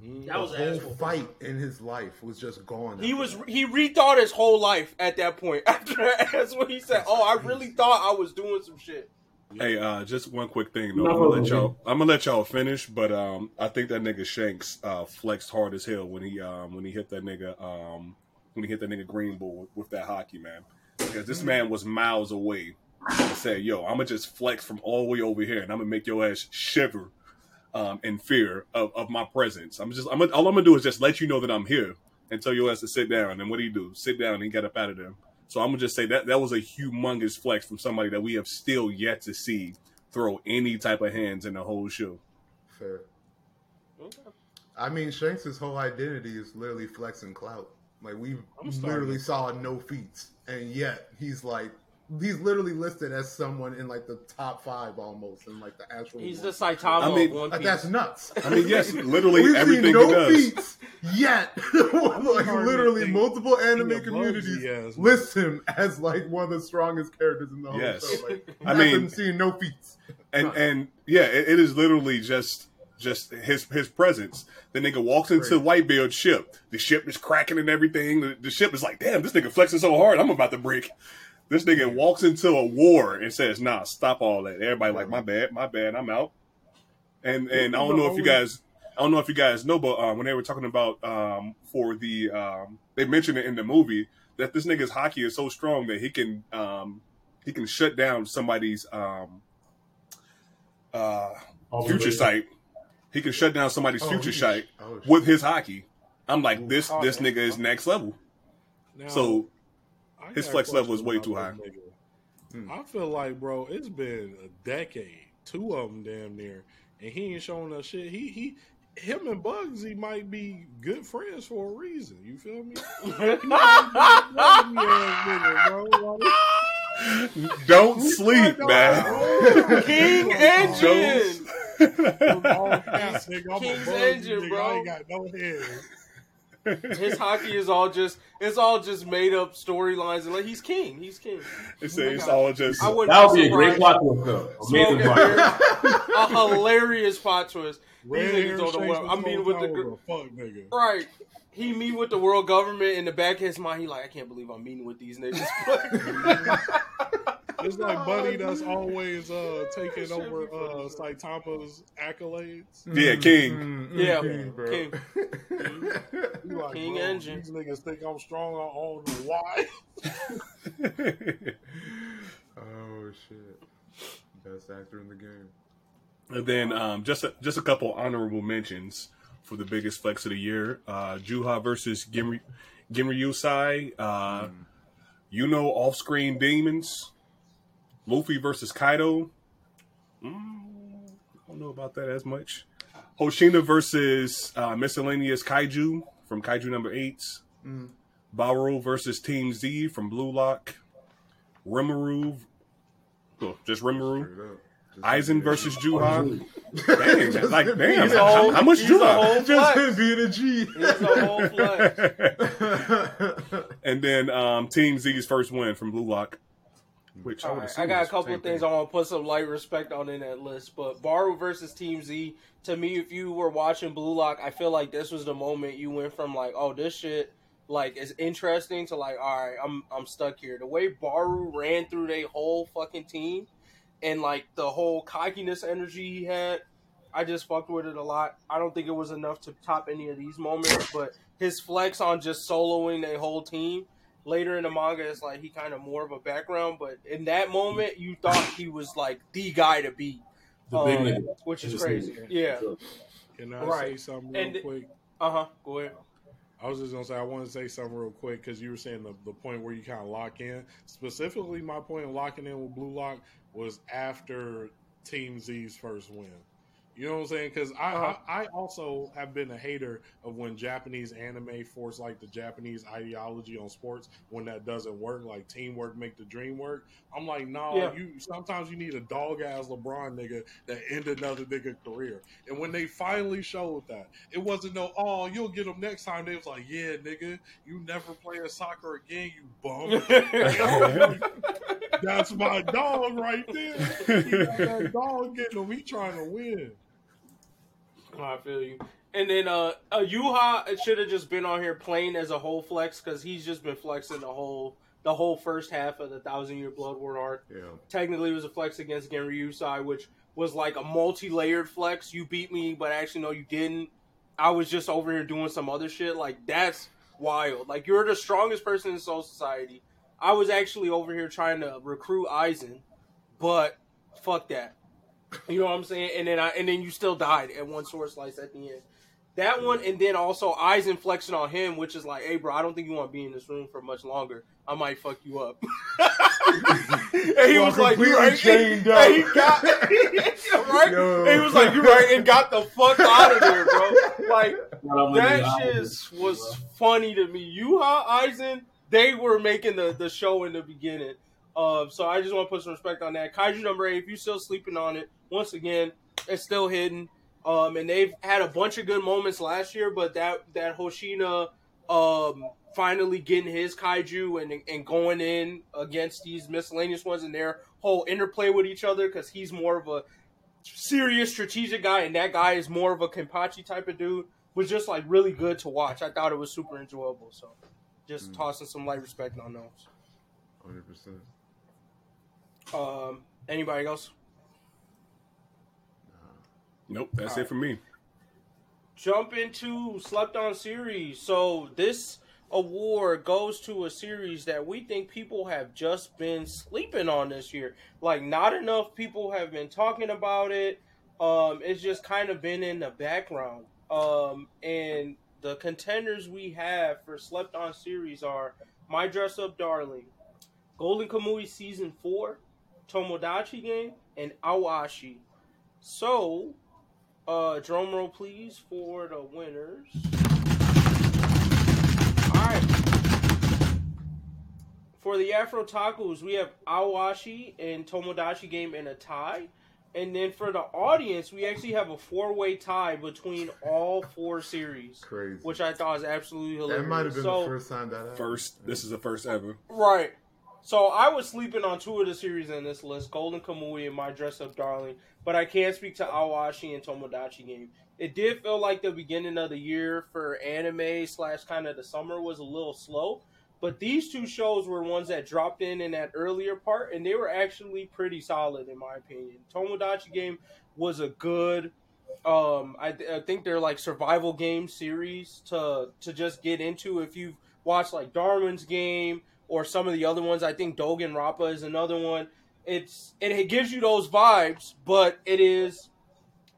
Down. That was the ass whole whooping. fight in his life was just gone. He was that. he rethought his whole life at that point. <laughs> After that, that's when he said, "Oh, I really thought I was doing some shit." Hey, uh, just one quick thing though. No I'm gonna let y'all. I'm gonna let y'all finish, but um, I think that nigga Shanks uh, flexed hard as hell when he um when he hit that nigga um when he hit that nigga Green Bull with, with that haki man because this man was miles away. and said, "Yo, I'm gonna just flex from all the way over here, and I'm gonna make your ass shiver um, in fear of, of my presence. I'm just I'm gonna, all I'm gonna do is just let you know that I'm here and tell your ass to sit down. And what do you do? Sit down and get got up out of there. So I'm gonna just say that that was a humongous flex from somebody that we have still yet to see throw any type of hands in the whole show. fair. Okay. I mean, Shanks' whole identity is literally flexing clout. Like we literally saw no feats, and yet he's like he's literally listed as someone in like the top five almost in like the actual. He's one. the Saitama I mean, of One Like, Piece. that's nuts. I mean, yes, <laughs> literally We've everything seen no he does. feats yet. <laughs> like literally, multiple anime communities Diaz, list him as like one of the strongest characters in the whole Yes. show. Like, <laughs> I I mean- mean, seeing no feats. and Huh. and yeah, it, it is literally just just his his presence. The nigga walks into Crazy. Whitebeard's ship. The ship is cracking and everything. The, the ship is like, damn, this nigga flexing so hard, I'm about to break. This nigga walks into a war and says, "Nah, stop all that." Everybody like, "My bad, my bad, I'm out." And and I don't know if you guys, I don't know if you guys know, but um, when they were talking about um, for the, um, they mentioned it in the movie that this nigga's haki is so strong that he can um, he can shut down somebody's um, uh, future sight. He can shut down somebody's Oh, future he- sight oh, with his haki. I'm like, this Oh, this nigga is next level. Now, So I his flex level is way too high. Hmm. I feel like, bro, it's been a decade, two of them damn near, and he ain't showing us shit. He he, him and Bugsy might be good friends for a reason. You feel me? <laughs> He might be a Bugsy ass nigga, bro. Like, don't sleep, man. <laughs> King Engine. I'm all caps, nigga. I'm a King's Engine, bro. I ain't got no head. His haki is all just it's all just made up storylines and like he's king. He's king. Oh it's, it's all just. I That would be a great plot twist, though. Amazing plot. beer. <laughs> a hilarious plot twist. Red These niggas don't know what I mean whole with the gr- fuck nigga. right. He meet with the world government in the back of his mind. He like, I can't believe I'm meeting with these niggas. <laughs> Mm-hmm. <laughs> It's like Buddy that's always uh <laughs> taking over uh Saitama's accolades. Yeah, King. Mm, Yeah, King, bro. King. You like, King bro, Engine. These niggas think I'm strong. I don't know why. <laughs> oh shit! Best actor in the game. and then um, just a, just a couple honorable mentions for the biggest flex of the year: uh, Juha versus Gimri Genryusai. Uh, You know, off-screen demons. Luffy versus Kaido. Mm, I don't know about that as much. Hoshina versus uh, miscellaneous kaiju from Kaiju number eight. Mm. Baru versus Team Z from Blue Lock. Rimuru, oh, just Rimuru. Straight Aizen versus Juha. Dang, Just like him damn, how, whole- how much he's Juha? Just flex. him being a G. He's a whole flex. <laughs> <laughs> and then um, Team Z's first win from Blue Lock, Mm-hmm. which I would Alright, I got a couple of things thing. I want to put some light respect on in that list. But Baru versus Team Z, to me, if you were watching Blue Lock, I feel like this was the moment you went from like, oh, this shit like is interesting to like, all right, I'm I'm stuck here. The way Baru ran through their whole fucking team and like the whole cockiness energy he had, I just fucked with it a lot. I don't think it was enough to top any of these moments, but his flex on just soloing a whole team later in the manga it's like he kind of more of a background, but in that moment you thought he was like the guy to beat, The big Um, nigga. which is crazy. nigga. Yeah. Can I Right. say something real And- quick? Uh huh. Go ahead. I was just gonna say I want to say something real quick because you were saying the, the point where you kind of lock in. Specifically, my point of locking in with Blue Lock was after Team Z's first win. You know what I'm saying? Because I, Uh-huh. I I also have been a hater of when Japanese anime force like the Japanese ideology on sports when that doesn't work. Like teamwork make the dream work. I'm like, no, Yeah. you sometimes you need a dog ass LeBron nigga that end another nigga career. And when they finally showed that, it wasn't no, oh, you'll get them next time. They was like, yeah, nigga, you never play a soccer again, you bum. <laughs> That's my dog right there. He got that dog getting him. He trying to win. I feel you. And then uh, uh Yuha it should have just been on here playing as a whole flex because he's just been flexing the whole the whole first half of the Thousand Year Blood War arc. Yeah. Technically, it was a flex against Genryusai, which was like a multi-layered flex. You beat me, but actually no, you didn't. I was just over here doing some other shit. Like that's wild. Like you're the strongest person in Soul Society. I was actually over here trying to recruit Aizen, but fuck that. You know what I'm saying? And then I and then you still died at one sword slice at the end. That one, and then also Aizen flexing on him, which is like, hey, bro, I don't think you want to be in this room for much longer. I might fuck you up. <laughs> and he Well, was like, you completely right? chained And up. he got <laughs> right. Yo. And he was like, you right, and got the fuck out of there, bro. Like that shit was funny to me. Yuha Aizen, they were making the, the show in the beginning. Um, so I just want to put some respect on that. Kaiju number eight, if you're still sleeping on it, once again, it's still hidden. Um, and they've had a bunch of good moments last year, but that that Hoshina um, finally getting his kaiju and and going in against these miscellaneous ones and their whole interplay with each other because he's more of a serious strategic guy and that guy is more of a Kenpachi type of dude was just like really good to watch. I thought it was super enjoyable. So just Mm. tossing some light respect on those. Hundred percent. Um, anybody else? Nope, that's it for me. Jump into slept on series. So this award goes to a series that we think people have just been sleeping on this year. Like not enough people have been talking about it. Um, it's just kind of been in the background. Um, and the contenders we have for slept on series are My Dress Up Darling, Golden Kamui season four, Tomodachi Game, and Aoashi. So, uh, drum roll, please, for the winners. All right. For the AfrOtakus, we have Aoashi and Tomodachi Game in a tie. And then for the audience, we actually have a four way tie between all four series, Crazy. which I thought was absolutely hilarious. that might have been so, the first time that happened. First, this is the first ever. Right. So I was sleeping on two of the series in this list, Golden Kamui and My Dress Up Darling, but I can't speak to Aoashi and Tomodachi Game. It did feel like the beginning of the year for anime slash kind of the summer was a little slow, but these two shows were ones that dropped in in that earlier part, and they were actually pretty solid in my opinion. Tomodachi Game was a good. Um, I, I think they're like survival game series to to just get into if you've watched like Darwin's Game or some of the other ones. I think Dogen Rappa is another one. It's it, gives you those vibes, but it is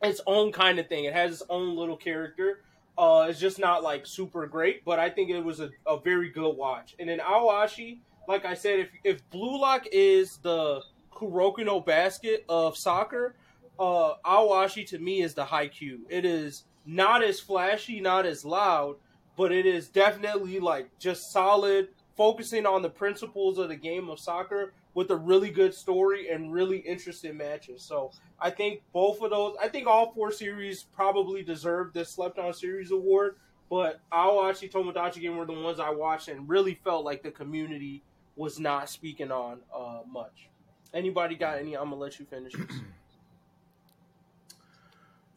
its own kind of thing. It has its own little character. Uh, it's just not like super great, but I think it was a, a very good watch. And then Aoashi, like I said, if if Blue Lock is the Kuroko no basket of soccer, uh, Aoashi to me is the Haikyu. It is not as flashy, not as loud, but it is definitely like just solid, focusing on the principles of the game of soccer with a really good story and really interesting matches. So I think both of those, I think all four series probably deserve this Slept On Series award. But Aoashi Tomodachi game were the ones I watched and really felt like the community was not speaking on uh, much. Anybody got any? I'm gonna let you finish. <clears throat>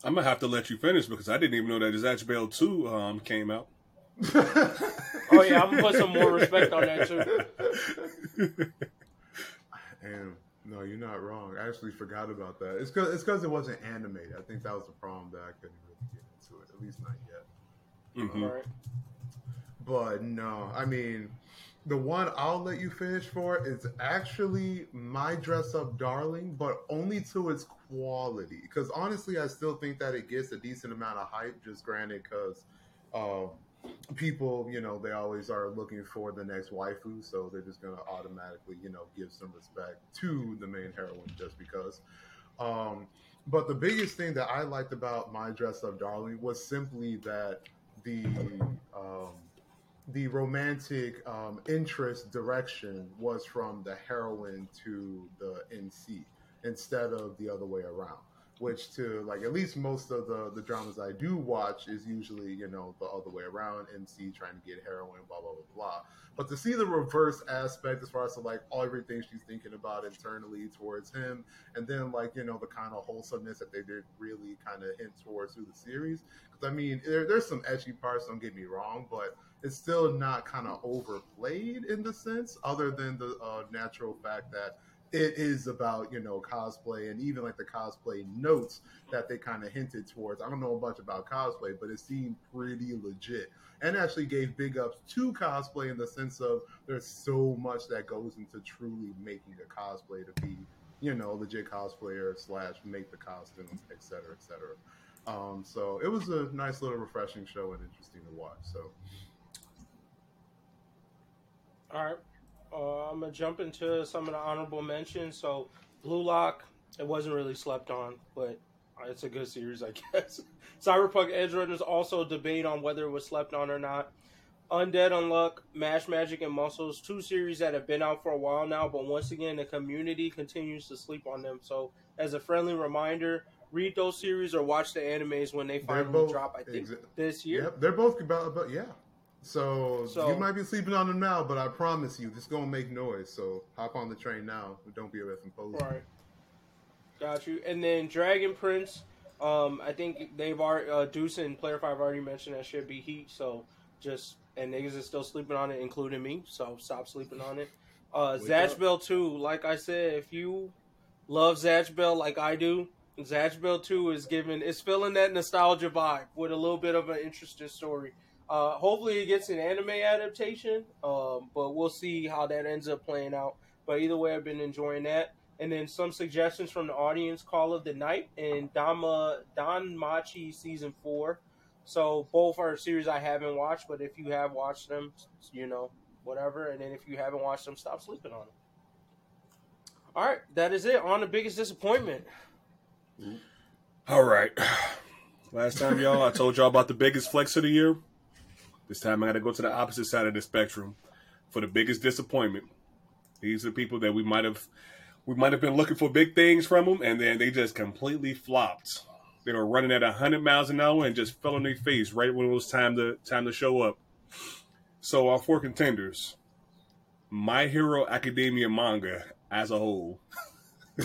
I'm gonna have to let you finish because I didn't even know that Zatch Bell 2 um, came out. <laughs> Oh yeah, I'm gonna put some more respect on that too. <laughs> And no, you're not wrong. I actually forgot about that. It's because it's because it wasn't animated. I think that was the problem that I couldn't really get into it. At least not yet. Mhm. All right. But no, I mean, the one I'll let you finish for is actually my dress up darling, but only to its quality. Because honestly, I still think that it gets a decent amount of hype. Just granted, because um, people, you know, they always are looking for the next waifu, so they're just gonna automatically, you know, give some respect to the main heroine just because. Um, but the biggest thing that I liked about my dress up darling was simply that the um, the romantic um, interest direction was from the heroine to the MC instead of the other way around. Which to like at least most of the the dramas I do watch is usually you know the other way around. MC trying to get heroine, blah blah blah blah. But to see the reverse aspect as far as like all everything she's thinking about internally towards him, and then like you know the kind of wholesomeness that they did really kind of hint towards through the series. Because I mean, there, there's some edgy parts. Don't get me wrong, but it's still not kind of overplayed in the sense, other than the uh, natural fact that it is about you know cosplay and even like the cosplay notes that they kind of hinted towards. I don't know much about cosplay, but it seemed pretty legit and actually gave big ups to cosplay in the sense of there's so much that goes into truly making a cosplay to be you know legit cosplayer slash make the costume, et cetera, et cetera. Um, so it was a nice little refreshing show and interesting to watch. So. All right. Uh, I'm gonna jump into some of the honorable mentions. So, Blue Lock, it wasn't really slept on, but it's a good series, I <laughs> guess. Cyberpunk Edgerunners also debate on whether it was slept on or not. Undead Unluck, Mash Magic, and Muscles, two series that have been out for a while now, but once again, the community continues to sleep on them. So, as a friendly reminder, read those series or watch the animes when they finally both- drop. I think exa- this year. Yep, they're both about, but yeah. So, So- you might be sleeping on them now, but I promise you, this gonna make noise. So hop on the train now. Don't be a imposing. Right. Got you. And then Dragon Prince, um, I think they've already uh, Deuce and Player Five already mentioned that should be Heat. So just and niggas is still sleeping on it, including me. So stop sleeping on it. Uh, Zatch. Bell Two, like I said, if you love Zatch Bell like I do, Zatch Bell Two is giving it's filling that nostalgia vibe with a little bit of an interesting story. Uh, hopefully, it gets an anime adaptation, um, but we'll see how that ends up playing out. But either way, I've been enjoying that. And then some suggestions from the audience: Call of the Night and Dama Don Machi season four. So both are series I haven't watched, but if you have watched them, you know whatever. And then if you haven't watched them, stop sleeping on them. All right, that is it. On the biggest disappointment. All right. <sighs> Last time, y'all, I told y'all about the biggest flex of the year. This time, I got to go to the opposite side of the spectrum for the biggest disappointment. These are people that we might have we might have been looking for big things from them, and then they just completely flopped. They were running at hundred miles an hour and just fell on their face right when it was time to time to show up. So our four contenders: My Hero Academia manga as a whole, <laughs>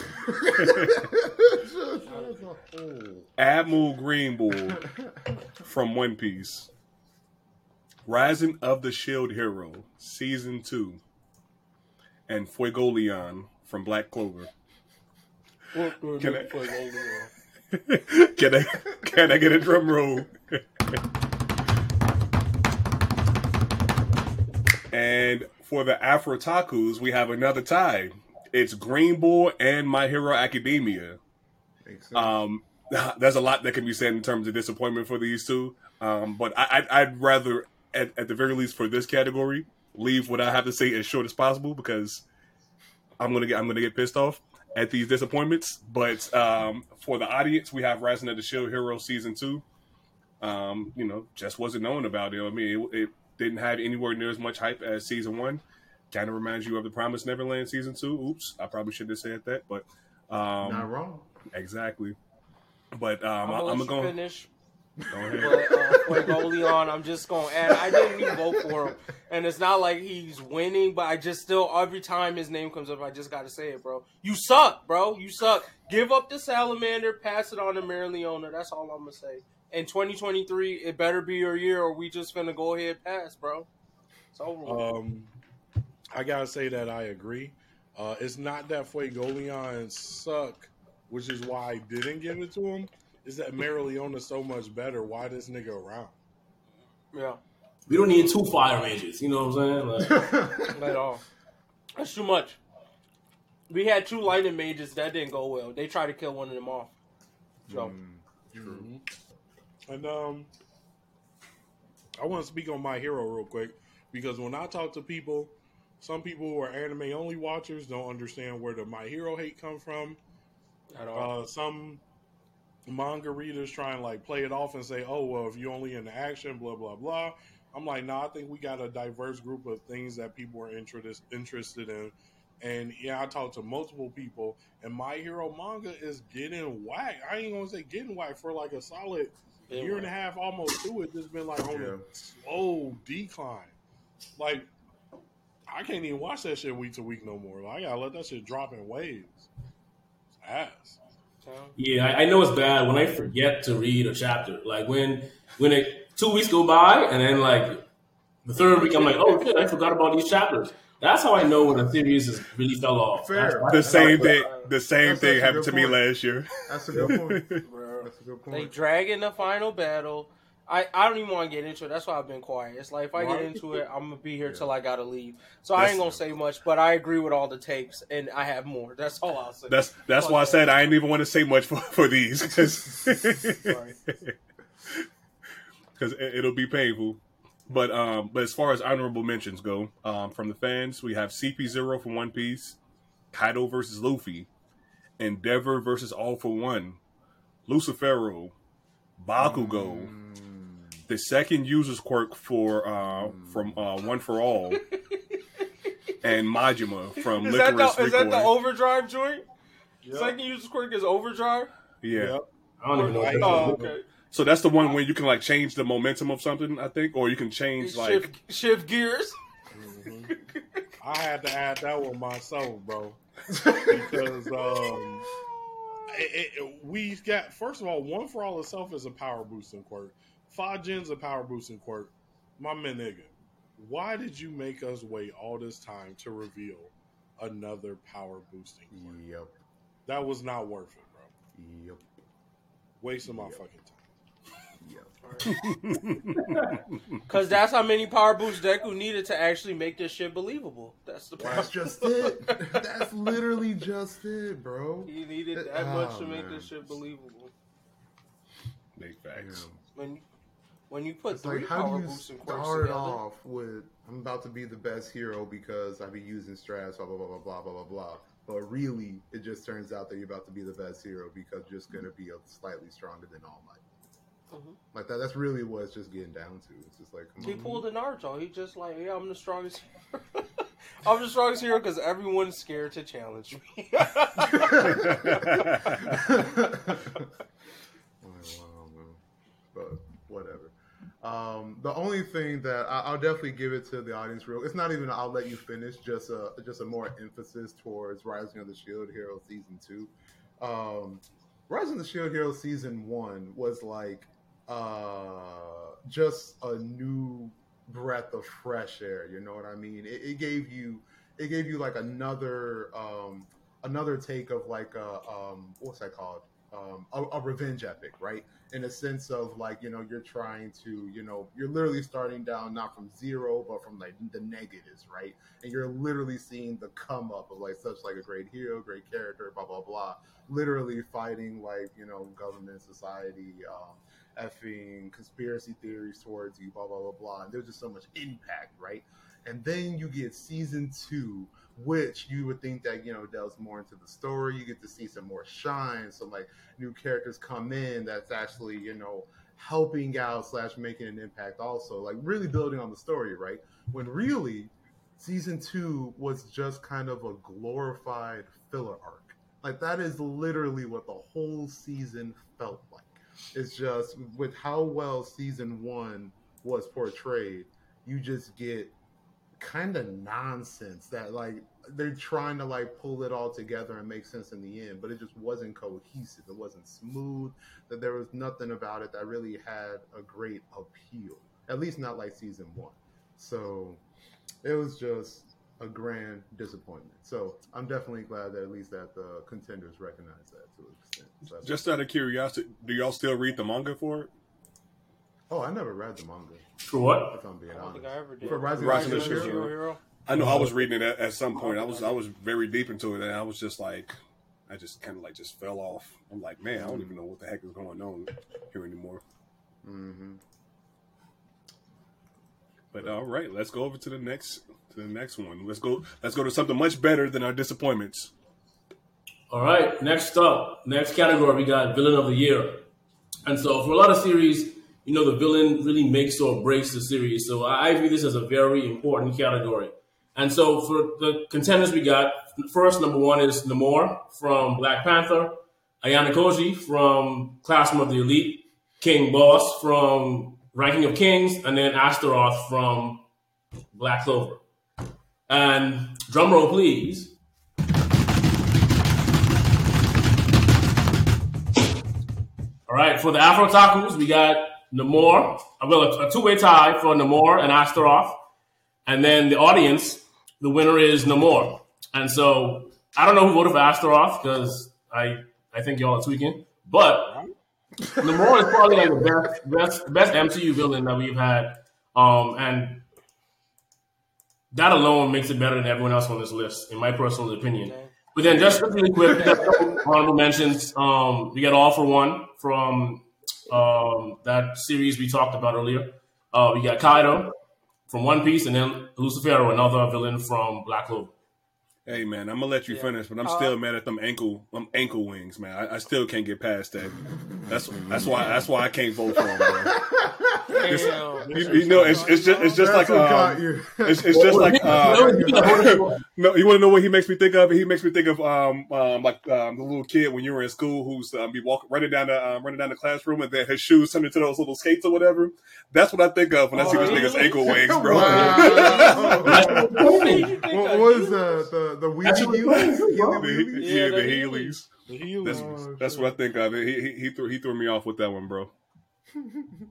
Admiral Green Bull from One Piece, Rising of the Shield Hero Season Two, and Fuego Fuegoleon from Black Clover. Can I- <laughs> can I can I get a drum roll? and for the AfrOtakus, we have another tie. It's Green Bull and My Hero Academia. Um, <laughs> there's a lot that can be said in terms of disappointment for these two. Um, but I, I'd, I'd rather, at, at the very least, for this category, leave what I have to say as short as possible because I'm gonna get I'm gonna get pissed off at these disappointments. But um, for the audience, we have Rising of the Shield Hero season two. Um, you know, just wasn't known about it. I mean, it, it didn't have anywhere near as much hype as season one. Kind of reminds you of the Promised Neverland season two. Oops, I probably should have said that, but um, Not wrong. Exactly. But um, I'm I'm, gonna I'm gonna go. finish. But uh, Fuegoleon, I'm just gonna add. I didn't even vote for him, and it's not like he's winning, but I just still every time his name comes up, I just gotta say it, bro. You suck, bro. You suck. Give up the salamander, pass it on to Mereoleona. That's all I'm gonna say. In 2023, it better be your year, or we just gonna go ahead pass, bro. It's over. Um, I gotta say that I agree. Uh, it's not that Fuegoleon suck, which is why I didn't give it to him. Is that Mereoleona's so much better? Why this nigga around? yeah, We don't need two fire mages. You know what I'm saying? Like, <laughs> not at all. That's too much. We had two lightning mages that didn't go well. They tried to kill one of them off. So. Mm, true. And um, I want to speak on my hero real quick because when I talk to people, some people who are anime only watchers don't understand where the my hero hate come from. At all. Uh, some manga readers try and like play it off and say, "Oh, well, if you're only into action, blah blah blah." I'm like, no, I think we got a diverse group of things that people are interested interested in. And yeah, I talked to multiple people, and My Hero manga is getting whacked. I ain't gonna say getting whacked for like a solid Been year and a half, almost two. It's just been like on Yeah. a slow decline. Like I can't even watch that shit week to week no more. Like, I gotta let that shit drop in waves. It's ass. Yeah, I, I know it's bad when I forget to read a chapter. Like when when it two weeks go by and then like the third week I'm like, oh shit, I forgot about these chapters. That's how I know when a series has really fell off. Fair. That's- The same thing. The same that's thing such a happened good to me last year. That's a good point. Bro. <laughs> That's a good They drag in the final battle. I, I don't even want to get into it. That's why I've been quiet. It's like if I Right. get into it, I'm gonna be here Yeah. till I gotta leave. So I ain't gonna say much, but I agree with all the takes, and I have more. That's all I'll say. That's that's why I said I didn't even want to say much for, for these <laughs> Sorry. because it, it'll be painful. But um, but as far as honorable mentions go, um, from the fans, we have CP Zero from One Piece, Kaido versus Luffy, Endeavor versus All for One, Lucifero, Bakugo, Mm, the second user's quirk for uh, from uh, One for All, <laughs> and Majima from is that the is that the overdrive joint? Yep. Second user's quirk is overdrive. Yeah. Yep. I don't even know. What Oh, okay. So that's the one where you can like change the momentum of something, I think, or you can change like shift shift gears. Mhm. I had to add that one myself, bro, because <laughs> um, it, it, we got first of all, one for all itself is a power boosting quirk. Fajin's a power boosting quirk. My man, nigga, why did you make us wait all this time to reveal another power boosting quirk? Yep. That was not worth it, bro. Yep. Wasting my Yep. fucking time. Yep. Because <laughs> that's how many power boost Deku needed to actually make this shit believable. That's the That's just it. That's literally just it, bro. He needed that Oh, much to make this shit believable. Big facts. When when you put it's three like, how power do you quirks start together, off with I'm about to be the best hero because I be using strats, blah blah blah blah blah blah blah. But really, it just turns out that you're about to be the best hero because you're just gonna be a slightly stronger than All Might. Mm-hmm. Like that. That's really what it's just getting down to. It's just like he pulled an Naruto. He just like, yeah, I'm the strongest. <laughs> I'm the strongest hero because everyone's scared to challenge me. <laughs> <laughs> Um, the only thing that I, I'll definitely give it to the audience real. It's not even I'll let you finish. Just a just a more emphasis towards Rising of the Shield Hero season two. Um, Rising of the Shield Hero season one was like uh, just a new breath of fresh air. You know what I mean? It, it gave you it gave you like another um, another take of like a um, what's that called? Um, a, a revenge epic, right? In a sense of like you know you're trying to you know you're literally starting down not from zero but from like the negatives, right? And you're literally seeing the come up of like such like a great hero, great character, blah blah blah. Literally fighting like you know government, society, um, effing conspiracy theories towards you, blah blah blah blah. And there's just so much impact, right? And then you get season two, which you would think that you know delves more into the story. You get to see some more shine, some like new characters come in that's actually you know helping out slash making an impact. Also, like really building on the story, right? When really season two was just kind of a glorified filler arc. Like that is literally what the whole season felt like. It's just with how well season one was portrayed, you just get kind of nonsense that like they're trying to like pull it all together and make sense in the end, but it just wasn't cohesive. It wasn't smooth. That there was nothing about it that really had a great appeal. At least not like season one. So it was just a grand disappointment. So I'm definitely glad that at least that the contenders recognize that to an extent. So Just out of curiosity, do y'all still read the manga for it? Oh, I never read the manga. For what? If I'm being I don't think honest. I ever did. For Rising, Rising of of the the Shield Shield. Hero? hero. I know I was reading it at, at some point. I was I was very deep into it, and I was just like, I just kind of like just fell off. I'm like, man, I don't even know what the heck is going on here anymore. Mhm. But all right, let's go over to the next to the next one. Let's go. Let's go to something much better than our disappointments. All right, next up, next category, we got villain of the year. And so, for a lot of series, you know, the villain really makes or breaks the series. So, I view this as a very important category. And so, for the contenders, we got first number one is Namor from Black Panther, Ayanokoji from Classroom of the Elite, King Boss from Ranking of Kings, and then Astaroth from Black Clover. And drum roll, please. All right, for the AfrOtakus, we got Namor. Well, a, a two-way tie for Namor and Astaroth, and then the audience, the winner is Namor. And so I don't know who voted for Astaroth because I I think y'all are tweaking, but Namor is probably like the best best best MCU villain that we've had, um, and that alone makes it better than everyone else on this list, in my personal opinion. But then just really quick, we got a couple honorable mentions. Um, we got All for One from um, that series we talked about earlier. Uh, we got Kaido from One Piece, and then Lucifero, another villain from Black Clover. Hey man, I'm gonna let you Yeah. finish, but I'm Uh, still mad at them ankle them ankle wings, man. I, I still can't get past that. That's that's why that's why I can't vote for him, bro. Damn. You, you know, it's, it's just it's just That's like um, you. it's, it's just like <laughs> uh, no. You want to know what he makes me think of? He makes me think of um, um like um, the little kid when you were in school who's um, be walking running down the um, running down the classroom and then his shoes turn into those little skates or whatever. That's what I think of when I see Oh, this nigga's ankle wings, bro. Wow. <laughs> What made you think what of was the the the That's wheelies? The- Heely wheelies? yeah, Yeah, the the Heelys. That's, Oh, that's what I think of. He, he, he threw he threw me off with that one, bro.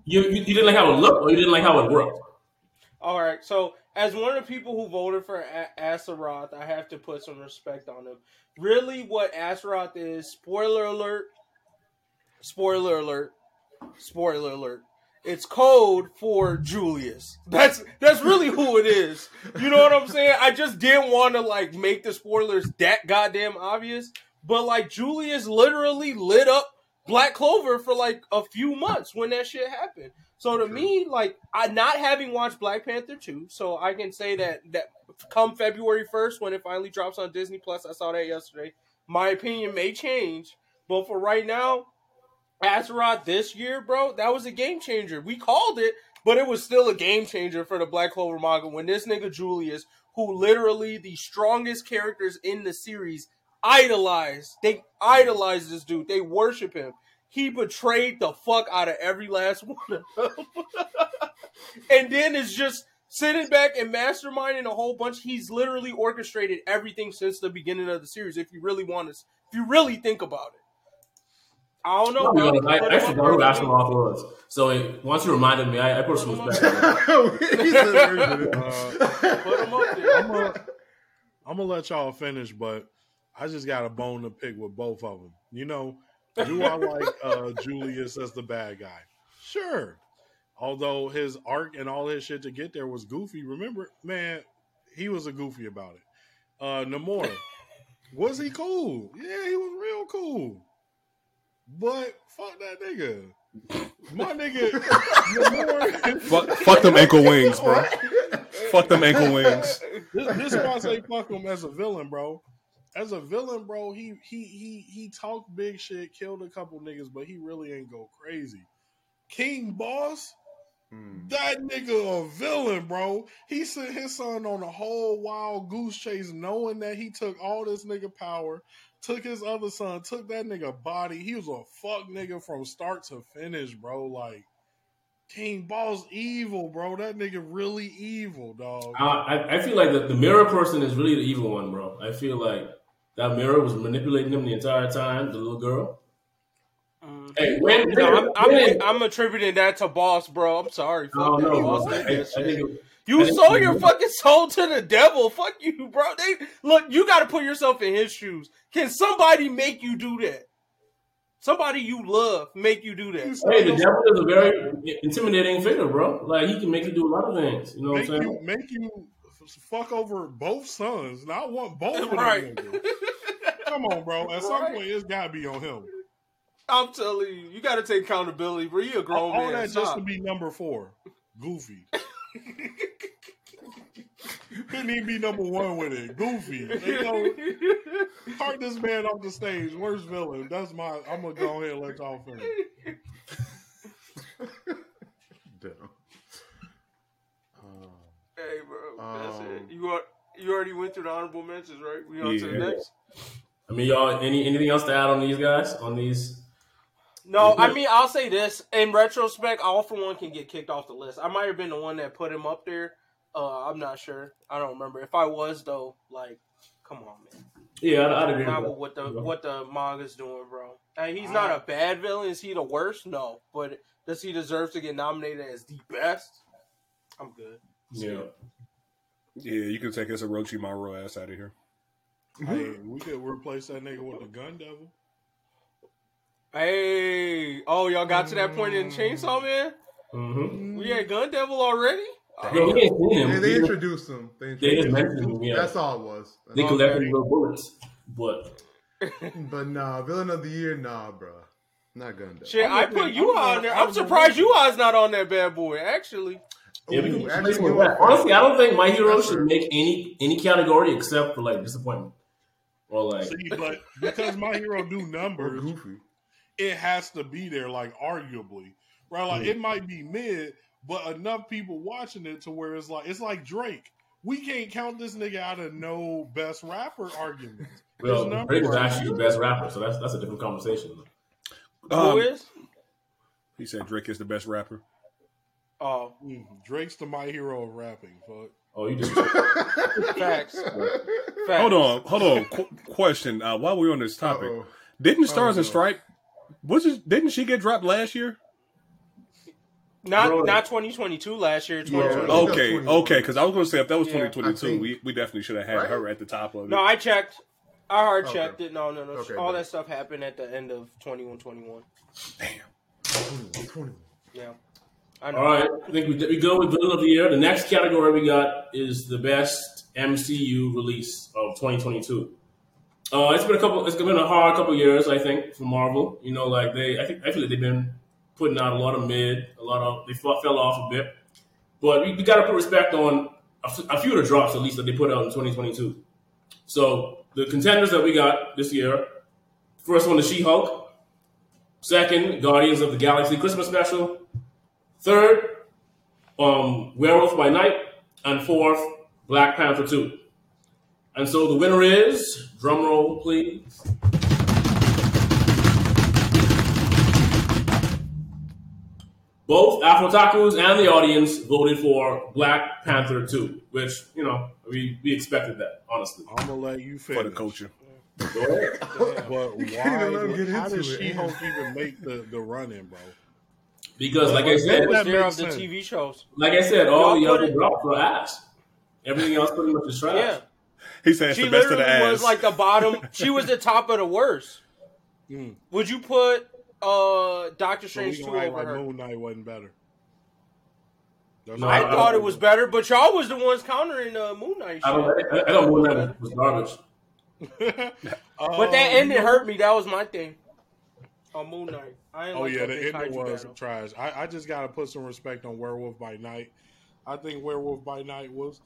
You, you, you didn't like how it looked, or you didn't like how it worked? All right, so as one of the people who voted for A- I have to put some respect on him. Really, what Astaroth is, spoiler alert, spoiler alert, spoiler alert. It's code for Julius. That's that's really who it is. You know what I'm saying? I just didn't want to like make the spoilers that goddamn obvious, but like Julius literally lit up Black Clover for like a few months when that shit happened. So to me, like I not having watched Black Panther 2, so I can say that that come February 1st when it finally drops on Disney Plus, I saw that yesterday. My opinion may change, but for right now, Astaroth this year, bro, that was a game changer. We called it, but it was still a game changer for the Black Clover manga when this nigga Julius, who literally the strongest characters in the series, idolize. They idolize this dude. They worship him. He betrayed the fuck out of every last one of them. <laughs> and then it's just sitting back and masterminding a whole bunch. He's literally orchestrated everything since the beginning of the series. If you really want to, if you really think about it. I don't know. No, bro. I, I forgot who with me. Was. So it, once you reminded me, I, I put some respect. <laughs> He said, "Wait a minute." Put him up there. I'm gonna let y'all finish, but I just got a bone to pick with both of them. You know, do I like uh, <laughs> Julius as the bad guy? Sure. Although his arc and all his shit to get there was goofy. Remember, man, he was a goofy about it. Uh, Namor, was he cool? Yeah, he was real cool. But fuck that nigga. My nigga, Namor. <laughs> Fuck, fuck them ankle wings, bro. <laughs> Fuck them ankle wings. this, this is why I say fuck him as a villain, bro. As a villain, bro, he he he he talked big shit, killed a couple niggas, but he really ain't go crazy. King Boss, Hmm. that nigga a villain, bro. He sent his son on a whole wild goose chase, knowing that he took all this nigga power, took his other son, took that nigga body. He was a fuck nigga from start to finish, bro. Like King Boss evil, bro. That nigga really evil, dog. Uh, I, I feel like the, the mirror person is really the evil one, bro. I feel like that mirror was manipulating him the entire time, the little girl. Mm. Hey, when, No, I'm, when- I'm, I'm attributing that to Boss, bro. I'm sorry. I Fuck don't that. Boss bro. I, I shit. think it- You think- sold your fucking soul to the devil. Fuck you, bro. They look. You got to put yourself in his shoes. Can somebody make you do that? Somebody you love make you do that. Hey, the devil is a very intimidating figure, bro. Like he can make you do a lot of things. You know what I'm saying? you make you f- fuck over both sons. And I want both of them. Right. Come on, bro. At some point, it's got to be on him. I'm telling you, you got to take accountability, bro. You a grown all man. All that just to be number four. Goofy. Couldn't even be number one with it. Goofy. You know, this man off the stage. Worst villain. That's my. I'm gonna go ahead and let y'all finish. Damn. Uh, Hey, bro, that's Um, it. You are, you already went through the honorable mentions, right? We on to the next. I mean, y'all, any anything else to add on these guys? On these? No, I mean I'll say this. In retrospect, all for one can get kicked off the list. I might have been the one that put him up there. Uh, I'm not sure. I don't remember. If I was though, like, come on, man. Yeah, I'd, I'd agree Not with what the Yeah. what the manga's doing, bro. And he's not a bad villain. Is he the worst? No. But does he deserve to get nominated as the best? I'm good. Yeah. Yeah, you can take us a Orochimaru ass out of here. Hey, we could replace that nigga with the gun devil. Hey, oh y'all got to that point in Chainsaw Man? Mm-hmm. We had Gun Devil already? Yeah, we ain't seen him. yeah, they They, introduced him. They, they just introduced mentioned him. him. Yeah, That's all it was. they collected real bullets, but <laughs> But nah, villain of the year, nah, bro. Not Gun Devil. Shit, I'm I put you on there. I'm I'm surprised you is not on that bad boy. Actually, yeah, we Ooh, can actually, place you him know with that. what? honestly, I don't think My Hero That's should true. make any any category except for like disappointment or like See, but because my hero do Or numbers, it has to be there, like arguably, right? Like it might be mid, but enough people watching it to where it's like it's like Drake. We can't count this nigga out of no best rapper argument. well, Drake is actually the best rapper, so that's that's a different conversation. who Um, is? He said Drake is the best rapper. Oh, Mm, Drake's the my hero of rapping. Fuck. Oh, you just <laughs> facts. facts. Hold on, hold on. Qu- question: uh, While we're on this topic, Uh-oh. didn't Stars Oh, and no. Stripe? Was it? Didn't she get dropped last year? Not Bro. not 2022 last year. Yeah. 2021. Okay, okay. Because I was going to say if that was 2022, we, we definitely should have had Right? her at the top of it. No, I checked. I hard Okay. checked it. No, no, no. Okay, All good. that stuff happened at the end of 21 21. 21, 21. Yeah. All right. I think we we go with villain of the year. The next category we got is the best MCU release of 2022. Uh, it's been a couple. It's been a hard couple years, I think, for Marvel. You know, like they, I think, I feel like they've been putting out a lot of mid, a lot of they fell, fell off a bit. But we, we got to put respect on a, few of the drops at least that they put out in 2022. So the contenders that we got this year, first one is She-Hulk. Second, Guardians of the Galaxy Christmas special. Third, um, Werewolf by Night, and fourth, Black Panther 2. And so the winner is, drum roll please. Both AfrOtakus and the audience voted for Black Panther 2, which, you know, we, we expected that, honestly. I'm gonna let you finish. for the culture. Go ahead. But <laughs> You can't even let him why? How into does. She-Hulk even make the, the run in, bro? Because, like I said, It was That of the. TV shows. like I said, all the Y'all put other it- drops were ass. Everything else pretty much is trash. Yeah. He said it's She the best of the ass. She was like the bottom. <laughs> she was the top of the worst. Mm. Would you put uh Doctor So we Strange 2 gonna over like her? Moon Knight wasn't better. No, I I- thought it was better, but y'all was the ones countering uh, Moon Knight. I don't, shit. I, I don't know that was garbage. <laughs> But that Um, ending hurt me. That was my thing. On Moon Knight. I Oh like yeah, the ending was battle. trash. I, I just gotta put some respect on Werewolf by Night. I think Werewolf by Night was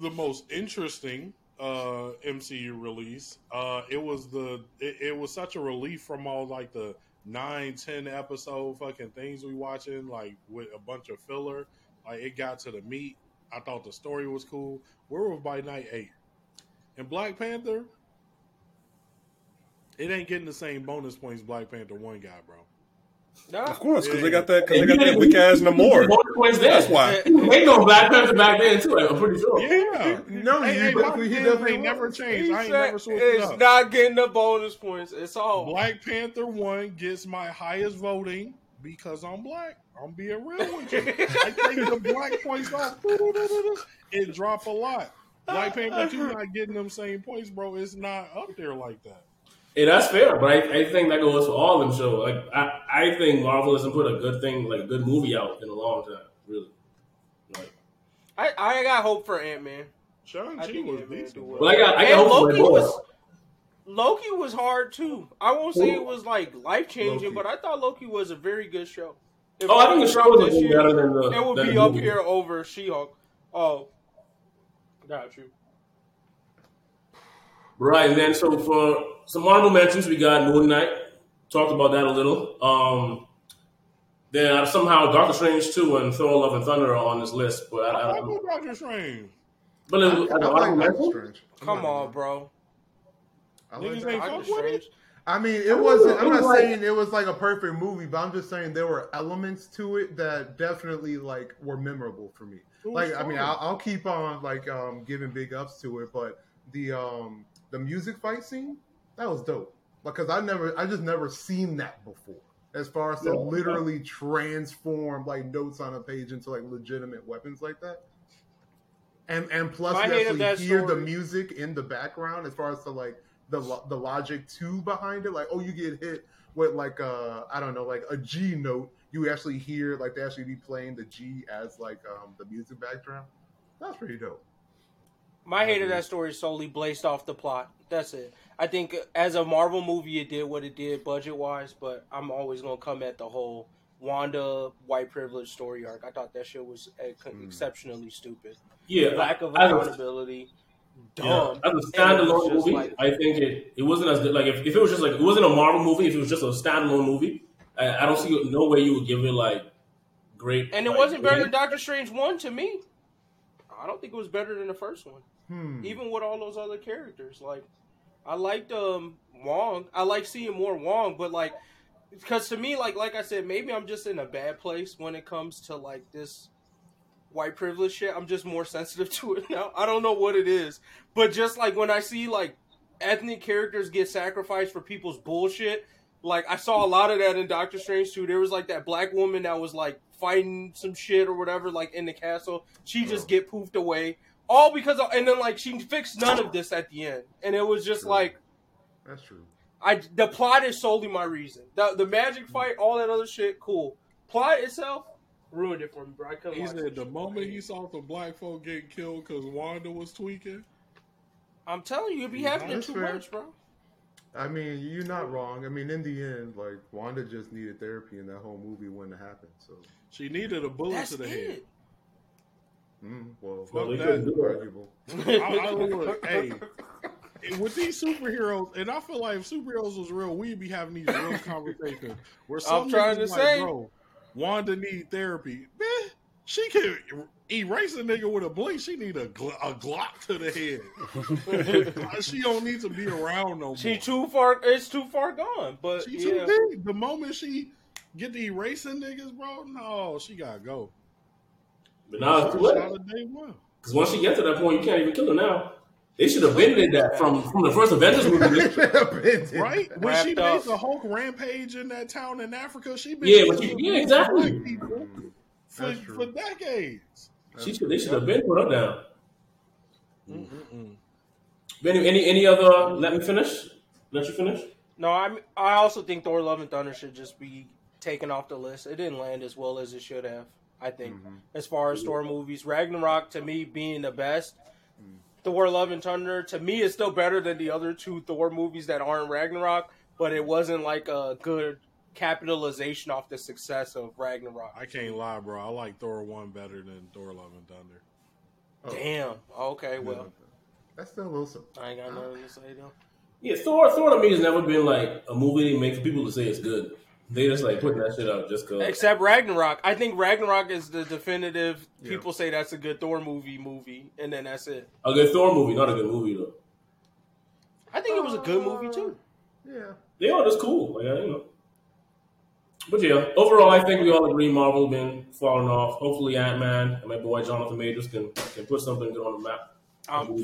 the most interesting uh, MCU release. Uh, it was the it, it was such a relief from all like the nine, ten episode fucking things we watching, like with a bunch of filler. Like it got to the meat. I thought the story was cool. Werewolf by Night eight. And Black Panther, it ain't getting the same bonus points Black Panther one got, bro. Nah. of course, because they got that. Because they got that weak ass Namor. Bonus points there. That's why. They know Black Panther back then too. I'm pretty sure. Yeah, No, hey, he hey, definitely- Black he Panther definitely ain't never changed. He I ain't said never switched it's up. not getting the bonus points. It's all. Black Panther one gets my highest voting because I'm black. I'm being real with you. I take the black points off. It drop a lot. Black Panther two not getting them same points, bro. It's not up there like that. Yeah, that's fair, but I, I think that goes for all of them shows. Like I, I think Marvel hasn't put a good thing, like a good movie out in a long time. Really. Like, I, I got hope for Ant Man. Shang I Chi think was Ant-Man decent. do bro. well. well, I got, I And got hope for Loki Red Bull. was Loki was hard too. I won't say it was like life changing, but I thought Loki was a very good show. If Oh, I think the show was this a better than the. It would be the up movie. here over She Hulk. Oh, Got you. Right, and then so for some honorable mentions, we got Moon Knight. Talked about that a little. Um, then somehow Doctor Strange 2 and Thor Love and Thunder are on this list, but I, I I don't know. Doctor Strange. But I, it, I was- like Doctor? Strange. Come on, bro. I like Niggas Doctor ain't Doctor fuck with it? Strange. I mean, it don't wasn't. know, I'm not like- saying it was like a perfect movie, but I'm just saying there were elements to it that definitely like were memorable for me. It was Like, I mean. I'll, I'll keep on like um giving big ups to it, but the um the music fight scene that was dope because I never, I just never seen that before. As far as to Yeah. literally transform like notes on a page into like legitimate weapons like that. And and plus My you actually hear the music in the background as far as to like the the logic too behind it. Like, oh, you get hit with like a I don't know, like a G note. You actually hear like they actually be playing the G as like um the music background. That's pretty dope. My hate of that story is solely based off the plot. That's it. I think as a Marvel movie, it did what it did budget wise, but I'm always gonna come at the whole Wanda white privilege story arc. I thought that shit was uh, Hmm. exceptionally stupid. Yeah, Lack of as a- accountability. Yeah, Dumb. as a And it was standalone movie, like- I think it, it wasn't as good. Like if, if it was just like it wasn't a Marvel movie, if it was just a standalone movie, I, I don't see no way you would give it like great. And it like, wasn't better rating. than Doctor Strange one to me. I don't think it was better than the first one. Hmm. even with all those other characters. Like, I liked um Wong. I like seeing more Wong, but like, because to me, like, like I said, maybe I'm just in a bad place when it comes to like this white privilege shit. I'm just more sensitive <laughs> to it now. I don't know what it is, but just like when I see like ethnic characters get sacrificed for people's bullshit. Like I saw a lot of that in Doctor Strange too. There was like that black woman that was like fighting some shit or whatever, like in the castle. She just get poofed away, all because of, and then like she fixed none of this at the end, and it was just True. like That's true. I the plot is solely my reason. The the magic mm. fight, all that other shit, cool. Plot itself ruined it for me, bro. I couldn't. He said the shit. moment he saw the black folk getting killed because Wanda was tweaking. I'm telling you, it'd be happening That's too fair. much, bro. I mean, you're not wrong. I mean, in the end, like Wanda just needed therapy, and that whole movie wouldn't have happened. So, She needed a bullet That's to the head. It. mm, well, Well, they Fuck that. arguable. <laughs> I, I look, hey, <laughs> with these superheroes, and I feel like if superheroes was real, we'd be having these real conversations. Where some I'm trying to like, say. bro, Wanda need therapy. Man, she can erase a nigga with a blink. She need a, gl- a Glock to the head. <laughs> she don't need to be around no more. she too far. It's too far gone. But She too yeah, big. The moment she get to erasing niggas, bro, no, she gotta go. But now it's too late. her day one. Because once you get to that point, you can't even kill her now. They should have been did that from from the first Avengers movie. <laughs> Right? When she Wrapped up. made the Hulk rampage in that town in Africa, she been Yeah, but she- yeah, exactly. black people for, for decades. She should, they should have been put her down. Mm-mm-mm. Any, any any other? Let me finish. Let you finish. no, I am I also think Thor: Love and Thunder should just be taken off the list. It didn't land as well as it should have. I think, mm-hmm. as far as Thor movies, Ragnarok to me being the best. Mm. Thor: Love and Thunder to me is still better than the other two Thor movies that aren't Ragnarok, but it wasn't like a good capitalization off the success of Ragnarok. I can't lie, bro. I like Thor one better than Thor Love and Thunder. Oh, Damn. Okay, well, that's still a little. I ain't got nothing to say though. Yeah, Thor. Thor to me has never been like a movie they make for people to say it's good. They just like putting that shit out just cause. Except Ragnarok. I think Ragnarok is the definitive. Yeah. People say that's a good Thor movie, movie, and then that's it. A good Thor movie, not a good movie though. I think it was a good movie too. Yeah. They are just cool, like, you know. But yeah, overall, I think we all agree Marvel been falling off. Hopefully, Ant Man and my boy Jonathan Majors can can put something good on the map. I'm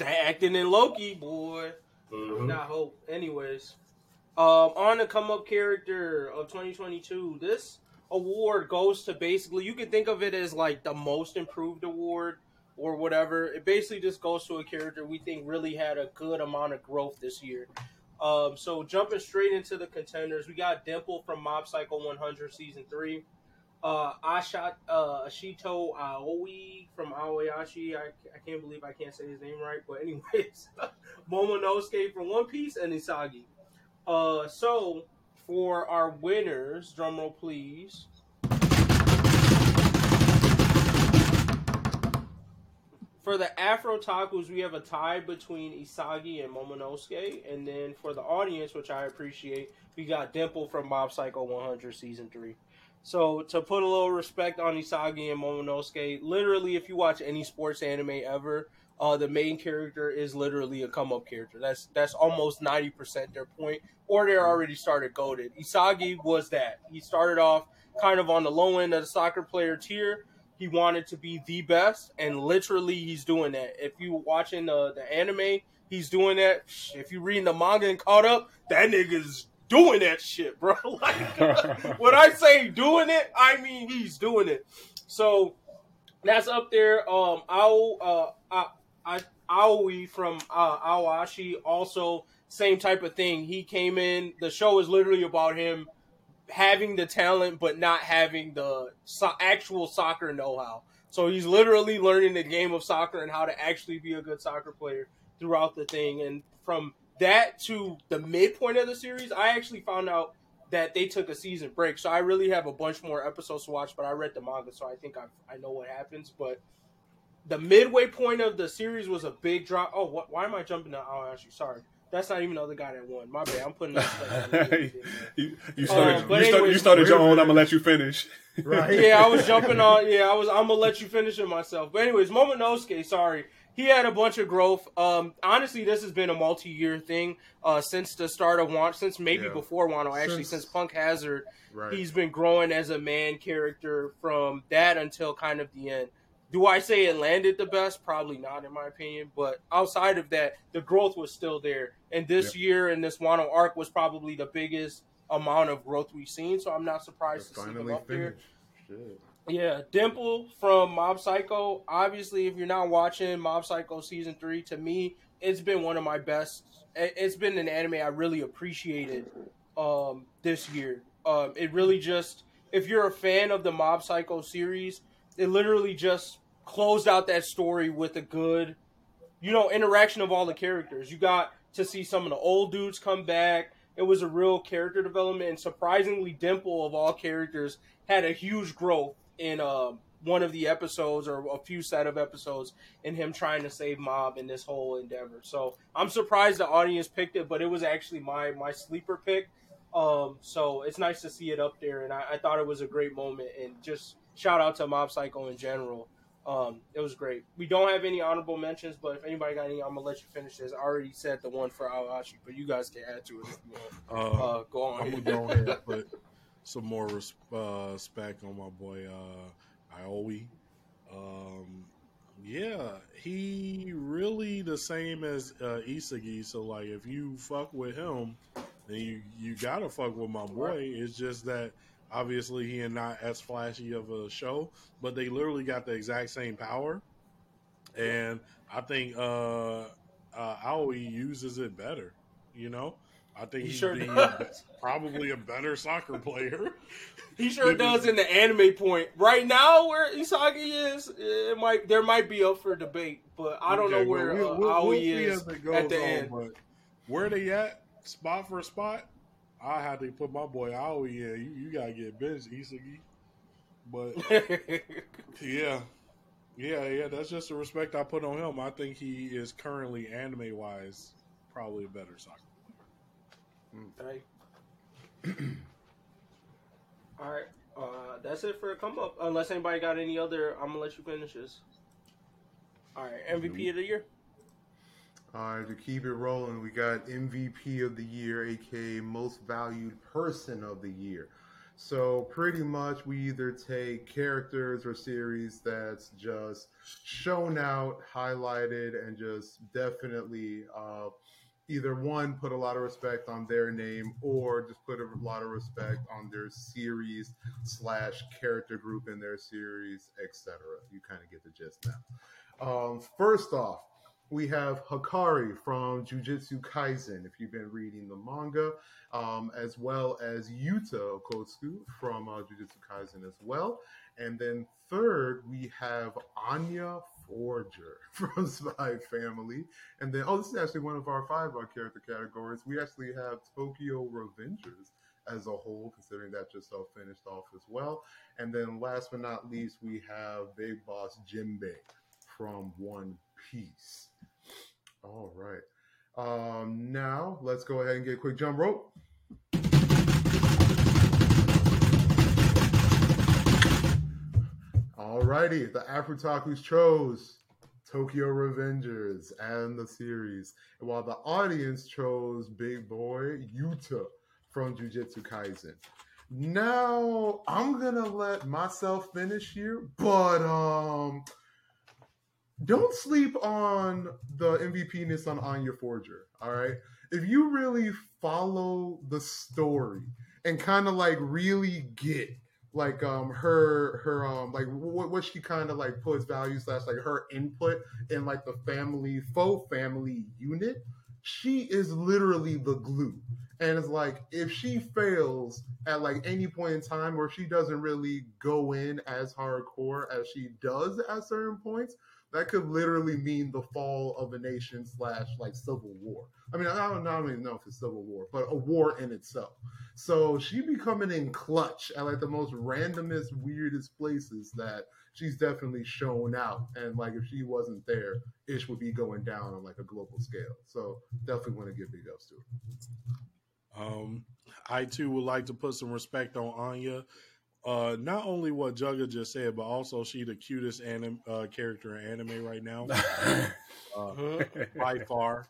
acting in Loki, boy. Mhm. Not hope. Anyways, um, on the come up character of 2022, this award goes to basically you can think of it as like the most improved award or whatever. It basically just goes to a character we think really had a good amount of growth this year. Um, so jumping straight into the contenders, we got Dimple from Mob Psycho 100 season three. Uh, Asha, uh, Ashito Aoi from Aoashi. I, I can't believe I can't say his name right, but anyways, <laughs> Momonosuke from One Piece and Isagi. Uh, so for our winners, drumroll please. For the AfrOtakus, we have a tie between Isagi and Momonosuke, and then for the audience, which I appreciate, we got Dimple from Mob Psycho 100 season three. So to put a little respect on Isagi and Momonosuke, literally, if you watch any sports anime ever, uh, the main character is literally a come up character. That's that's almost ninety percent their point, or they're already started goaded. Isagi was that. He started off kind of on the low end of the soccer player tier. He wanted to be the best, and literally he's doing that. If you watching the the anime, he's doing that. If you reading the manga and caught up, that nigga's doing that shit, bro. <laughs> Like <laughs> when I say doing it, I mean he's doing it. So that's up there. Um, Ao, uh, I, Aoi from uh, Aoashi also same type of thing. He came in. The show is literally about him having the talent but not having the so- actual soccer know-how. So he's literally learning the game of soccer and how to actually be a good soccer player throughout the thing. And from that to the midpoint of the series, I actually found out that they took a season break. So I really have a bunch more episodes to watch, but I read the manga, so I think I I know what happens. But the midway point of the series was a big drop. Oh, what, why am I jumping to actually, Sorry. That's not even the other guy that won. My bad. I'm putting that. <laughs> you, you started. Um, but you, started anyways, you started your own. I'm gonna let you finish. Right. <laughs> yeah, I was jumping on. Yeah, I was. I'm gonna let you finish it myself. But anyways, Momonosuke. Sorry, he had a bunch of growth. Um, honestly, this has been a multi-year thing uh, since the start of Wano, since maybe Yeah. before Wano. Actually, Since- since Punk Hazard, Right. he's been growing as a man character from that until kind of the end. Do I say it landed the best? Probably not, in my opinion. But outside of that, the growth was still there. And this year and this Wano arc was probably the biggest amount of growth we've seen. So I'm not surprised to see them up there. Shit. Yeah, Dimple from Mob Psycho. Obviously, if you're not watching Mob Psycho season three, to me, it's been one of my best. it- It's been an anime I really appreciated um, this year. Um, it really just, if you're a fan of the Mob Psycho series, it literally just closed out that story with a good, you know, interaction of all the characters. You got to see some of the old dudes come back. It was a real character development, and surprisingly, Dimple of all characters had a huge growth in um, one of the episodes or a few set of episodes in him trying to save Mob in this whole endeavor. So I'm surprised the audience picked it, but it was actually my my sleeper pick. Um, so it's nice to see it up there, and I, I thought it was a great moment. And just shout out to Mob Psycho in general. Um, it was great. We don't have any honorable mentions, but if anybody got any, I'm gonna let you finish this. I already said the one for Aoashi, but you guys can add to it if you want. Uh, Uh, go on. I'm gonna go ahead and put some more res- uh, respect on my boy uh, Aoi. Um, yeah, he really the same as uh, Isagi. So like, if you fuck with him, then you you gotta fuck with my boy. It's just that obviously he is not as flashy of a show, but they literally got the exact same power, and I think uh, uh, Aoi uses it better. You know. I think He he's sure being does. probably a better soccer <laughs> player. He sure does in the anime point. Right now, where Isagi is, it might there might be up for debate, but I don't Okay, know where well, uh, we'll- is as it goes at the on, end. But where they at, spot for a spot, I had to put my boy Aoi in. You, you gotta get benched, Isagi. But <laughs> yeah, yeah, yeah. That's just the respect I put on him. I think he is currently anime wise probably a better soccer. player. Okay. <clears throat> All right. Uh, that's it for a come up. Unless anybody got any other, I'm gonna let you finish this. All right, MVP of the year. All right, to keep it rolling, we got MVP of the year, aka Most Valued Person of the Year. So pretty much, we either take characters or series that's just shown out, highlighted, and just definitely uh, either one put a lot of respect on their name or just put a lot of respect on their series slash character group in their series, etc. You kind of get the gist now. Um, first off, we have Hakari from Jujutsu Kaisen, if you've been reading the manga, um, as well as Yuta Okotsu from uh, Jujutsu Kaisen as well. And then third, we have Anya Forger <laughs> from Spy Family. And then, oh, this is actually one of our five uh, character categories. We actually have Tokyo Revengers as a whole, considering that just uh, finished off as well. And then last but not least, we have Big Boss Jimbei from One Piece. All right. Um, now let's go ahead and get a quick jump rope. Alrighty, the Afrotakus chose Tokyo Revengers and the series, while the audience chose Big Boy Yuta from Jujutsu Kaisen. Now I'm gonna let myself finish here, but um, don't sleep on the MVP-ness on Anya Forger. All right, if you really follow the story and kind of like really get like um her her um like what, what she kind of like puts values slash like her input in like the family faux family unit she is literally the glue and it's like if she fails at like any point in time or she doesn't really go in as hardcore as she does at certain points that could literally mean the fall of a nation slash like civil war. I mean i don't, I don't even know if it's civil war but a war in itself. So she be coming in clutch at like the most randomest weirdest places that she's definitely shown out. And like if she wasn't there ish would be going down on like a global scale. So definitely want to give big ups to her. Um, I too would like to put some respect on Anya. Uh, not only what Jugga just said, but also she the cutest anim- uh, character in anime right now, <laughs> uh, by far.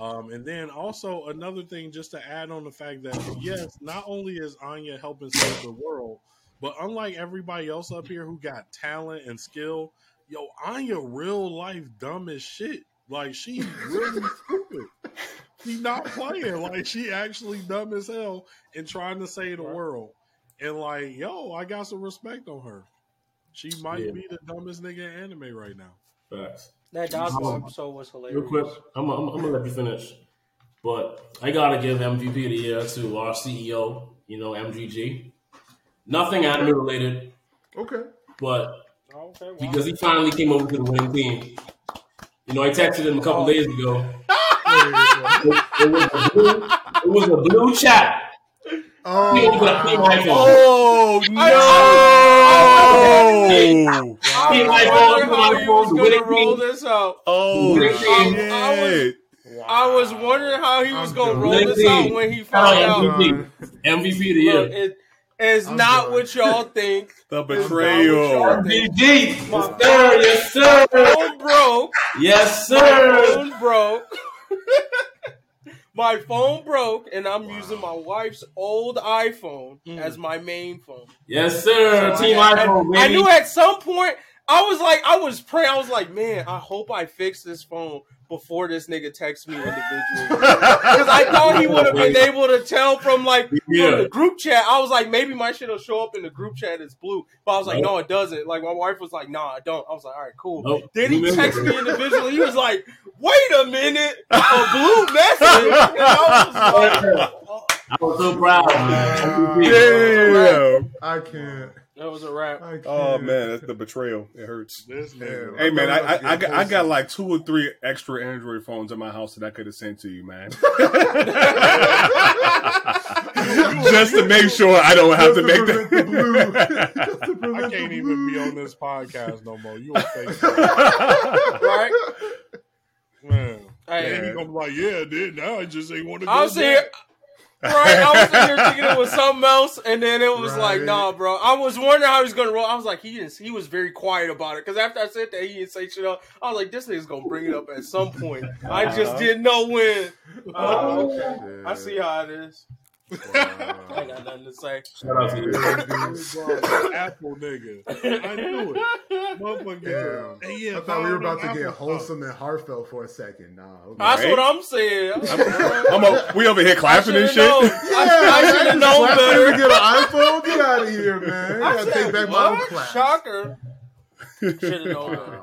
Um, and then also another thing, just to add on the fact that yes, not only is Anya helping save the world, but unlike everybody else up here who got talent and skill, yo, Anya real life dumb as shit. Like she really <laughs> stupid. She not playing. Like she actually dumb as hell and trying to save the world. And like, yo, I got some respect on her. She might Yeah. be the dumbest nigga in anime right now. Facts. That dodgeball Um, episode was hilarious. Real quick, I'm, I'm, I'm gonna let you finish, but I gotta give MVP of the year to our CEO. You know, MGG. Nothing anime related, okay but Okay, wow. because he finally came over to the winning team. You know, I texted him a couple Oh. days ago. <laughs> It, it was a blue, it was a blue chat. Oh, He oh, was a team iPhone. Oh no! I Team was iPhone, wondering how he was going to roll this out. Oh Winning team. shit! I was wondering how he was going to done. roll this Lindsay. out when he Oh, found yeah, out. MVP. MVP of the year. it, it's I'm not done. what y'all <laughs> think. The betrayal. betrayal. MGG. Yes, sir. Yes, sir. Phone broke. Yes, My sir. phone broke. <laughs> my phone broke, and I'm using my wife's old iPhone as mm. my main phone. Yes, sir. So Team I, iPhone, I, I knew at some point I was like, I was praying. I was like, man, I hope I fix this phone before this nigga texts me individually. <laughs> Because I thought he would have been able to tell from like from the group chat. I was like, maybe my shit will show up in the group chat as blue. But I was like, Nope. no, it doesn't. Like my wife was like, nah, I don't. I was like, all right, cool. Nope. Then he Remember. texted me individually. He was like, wait a minute, a blue <laughs> message. And I was like, oh, I was so proud. man. MVP. Damn! I can't. That was a wrap. Oh man, that's the betrayal. It hurts. This Yeah. nigga. Hey man, I, I, I, got, I got like two or three extra Android phones in my house that I could have sent to you, man. <laughs> Just to make sure I don't have to Just make prevent the blue. <laughs> that. I can't even be on this podcast no more. You a <laughs> fake Right? man. Hey, And he gonna be like, yeah, dude. Now I just ain't want to. Go. I was here. Right, I was here <laughs> thinking it was something else, and then it was like, nah, bro. I was wondering how he was gonna roll. I was like, he didn't. He was very quiet about it because after I said that, he didn't say shit up. I was like, this nigga's gonna bring it up at some point. I just Uh-huh. didn't know when. Oh, Oh, okay. I see how it is. <laughs> I Wow. ain't got nothing to say. Shout out to you. <laughs> <laughs> Apple nigga. I knew it. Motherfucker. Damn. Hey, yeah, I thought we were about to Apple get Store. wholesome and heartfelt for a second. Nah, okay. That's Right? what I'm saying. I'm a, we over here clapping and should've shit. known. I, I should have known better. to get an iPhone. Get out of here, man. I I gotta said, take back my own what? clap. Shocker. Should have known better.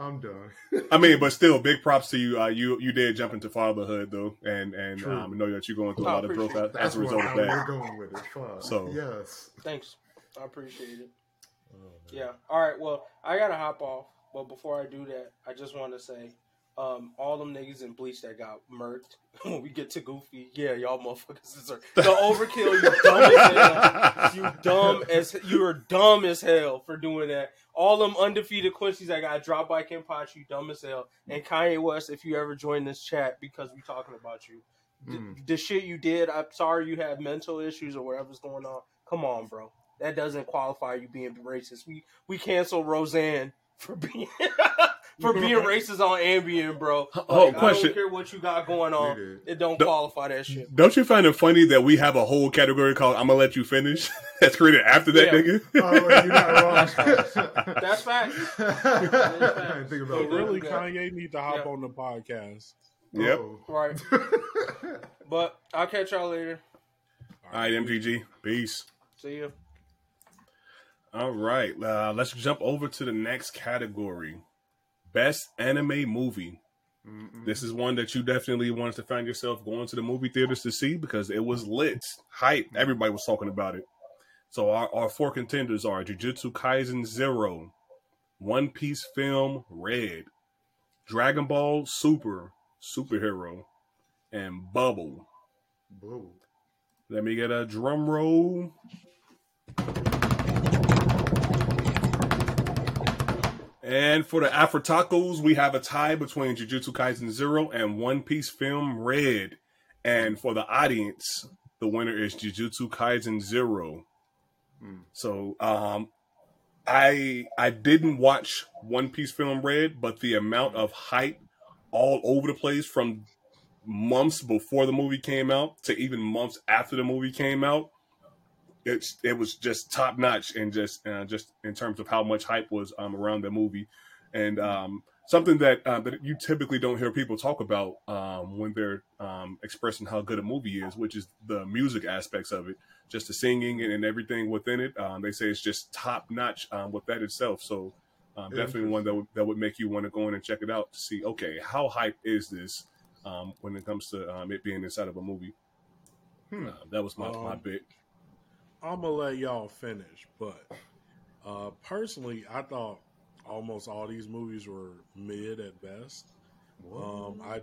I'm done. I mean, <laughs> but still, big props to you. Uh, you you did jump into fatherhood though, and and um, know that you're going through a I lot of growth as, as a result where of we're that. going with it. Fuck. So- yes. Thanks. I appreciate it. Yeah. All right. Well, I gotta hop off, but before I do that, I just want to say, um, all them niggas in Bleach that got murked <laughs> when we get to Goofy, yeah, y'all motherfuckers deserve the overkill. You <laughs> dumb as hell. You dumb as you are dumb as hell for doing that. All them undefeated Quincy's that got dropped by Kenpachi, dumb as hell, and Kanye West, if you ever join this chat because we talking about you, D- Mm. the shit you did, I'm sorry you have mental issues or whatever's going on. Come on, bro, that doesn't qualify you being racist. We we cancel Roseanne for being <laughs> <laughs> for being racist on Ambien, bro. Oh, Like, I question. don't care what you got going on. We did. It don't The- qualify that shit. Don't you find it funny that we have a whole category called "I'm gonna let you finish" <laughs> that's created after that, Yeah. nigga? Oh, you're not wrong. <laughs> That's fact. I didn't think So about really, Yeah. Kanye need to hop Yeah. on the podcast. Yep. Oh. Right. <laughs> But I'll catch y'all later. All right, MGG, peace. See you. All right, uh, let's jump over to the next category: best anime movie. Mm-mm. This is one that you definitely wanted to find yourself going to the movie theaters to see because it was lit, hype. Mm-hmm. Everybody was talking about it. So our, our four contenders are Jujutsu Kaisen Zero, One Piece Film Red, Dragon Ball Super Superhero, and Bubble. Whoa. Let me get a drum roll. And for the AfrOtakus, we have a tie between Jujutsu Kaisen Zero and One Piece Film Red. And for the audience, the winner is Jujutsu Kaisen Zero. Hmm. So, um, I I didn't watch One Piece Film Red, but the amount of hype all over the place from months before the movie came out to even months after the movie came out, it's it was just top notch and just uh, just in terms of how much hype was um, around the movie, and um, something that uh, that you typically don't hear people talk about um, when they're um, expressing how good a movie is, which is the music aspects of it, just the singing and, and everything within it. Um, they say it's just top notch um, with that itself. So. Um, definitely one that would, that would make you want to go in and check it out to see okay how hype is this um, when it comes to um, it being inside of a movie. Hmm. Uh, that was my, my bit. I'm gonna let y'all finish, but uh, personally, I thought almost all these movies were mid at best. Um, I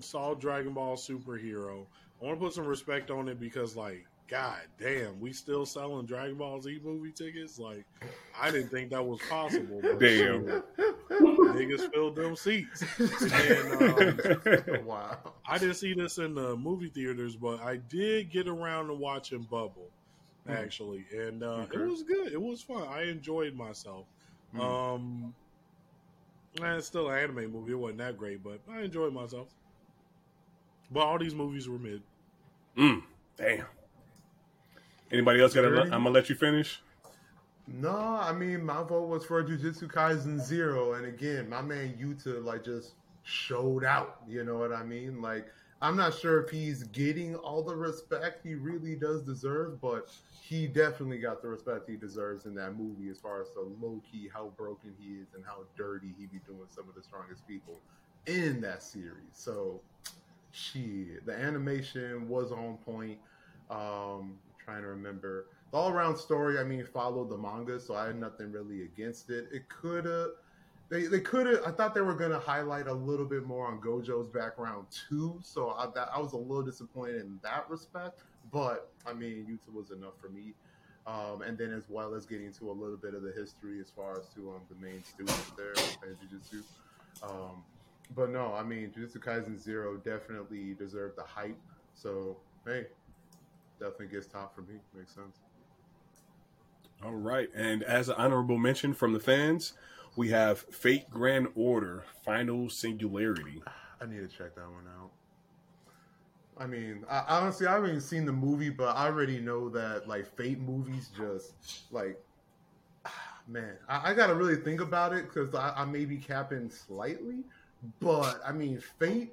saw Dragon Ball Superhero. I want to put some respect on it because, like, god damn, we still selling Dragon Ball Z movie tickets. Like, I didn't think that was possible. but Damn. shit, niggas filled them seats. And, um, <laughs> wow. I didn't see this in the movie theaters, but I did get around to watching Bubble, actually, and uh, Okay. it was good. It was fun. I enjoyed myself. Hmm. Um, and it's still an anime movie. It wasn't that great, but I enjoyed myself. But all these movies were mid. Mm, damn. Anybody else got to? I'm gonna let you finish. No, I mean my vote was for Jujutsu Kaisen Zero, and again, my man Yuta like just showed out. You know what I mean? Like I'm not sure if he's getting all the respect he really does deserve, but he definitely got the respect he deserves in that movie as far as the low key how broken he is and how dirty he be doing some of the strongest people in that series. So, shit, the animation was on point. Um, trying to remember the all around story. I mean, followed the manga, so I had nothing really against it. It could have. They, they could have. I thought they were going to highlight a little bit more on Gojo's background too. So I, that, I was a little disappointed in that respect. But I mean, Yuta was enough for me. Um, and then as well as getting to a little bit of the history as far as to um, the main students there in Jujutsu. Um, but no, I mean, Jujutsu Kaisen Zero definitely deserved the hype. So hey, definitely gets top for me. Makes sense. All right, and as an honorable mention from the fans, we have Fate Grand Order Final Singularity. I need to check that one out. I mean, I, honestly, I haven't even seen the movie, but I already know that like Fate movies just like, <sighs> man, I, I got to really think about it because I, I may be capping slightly, but I mean, Fate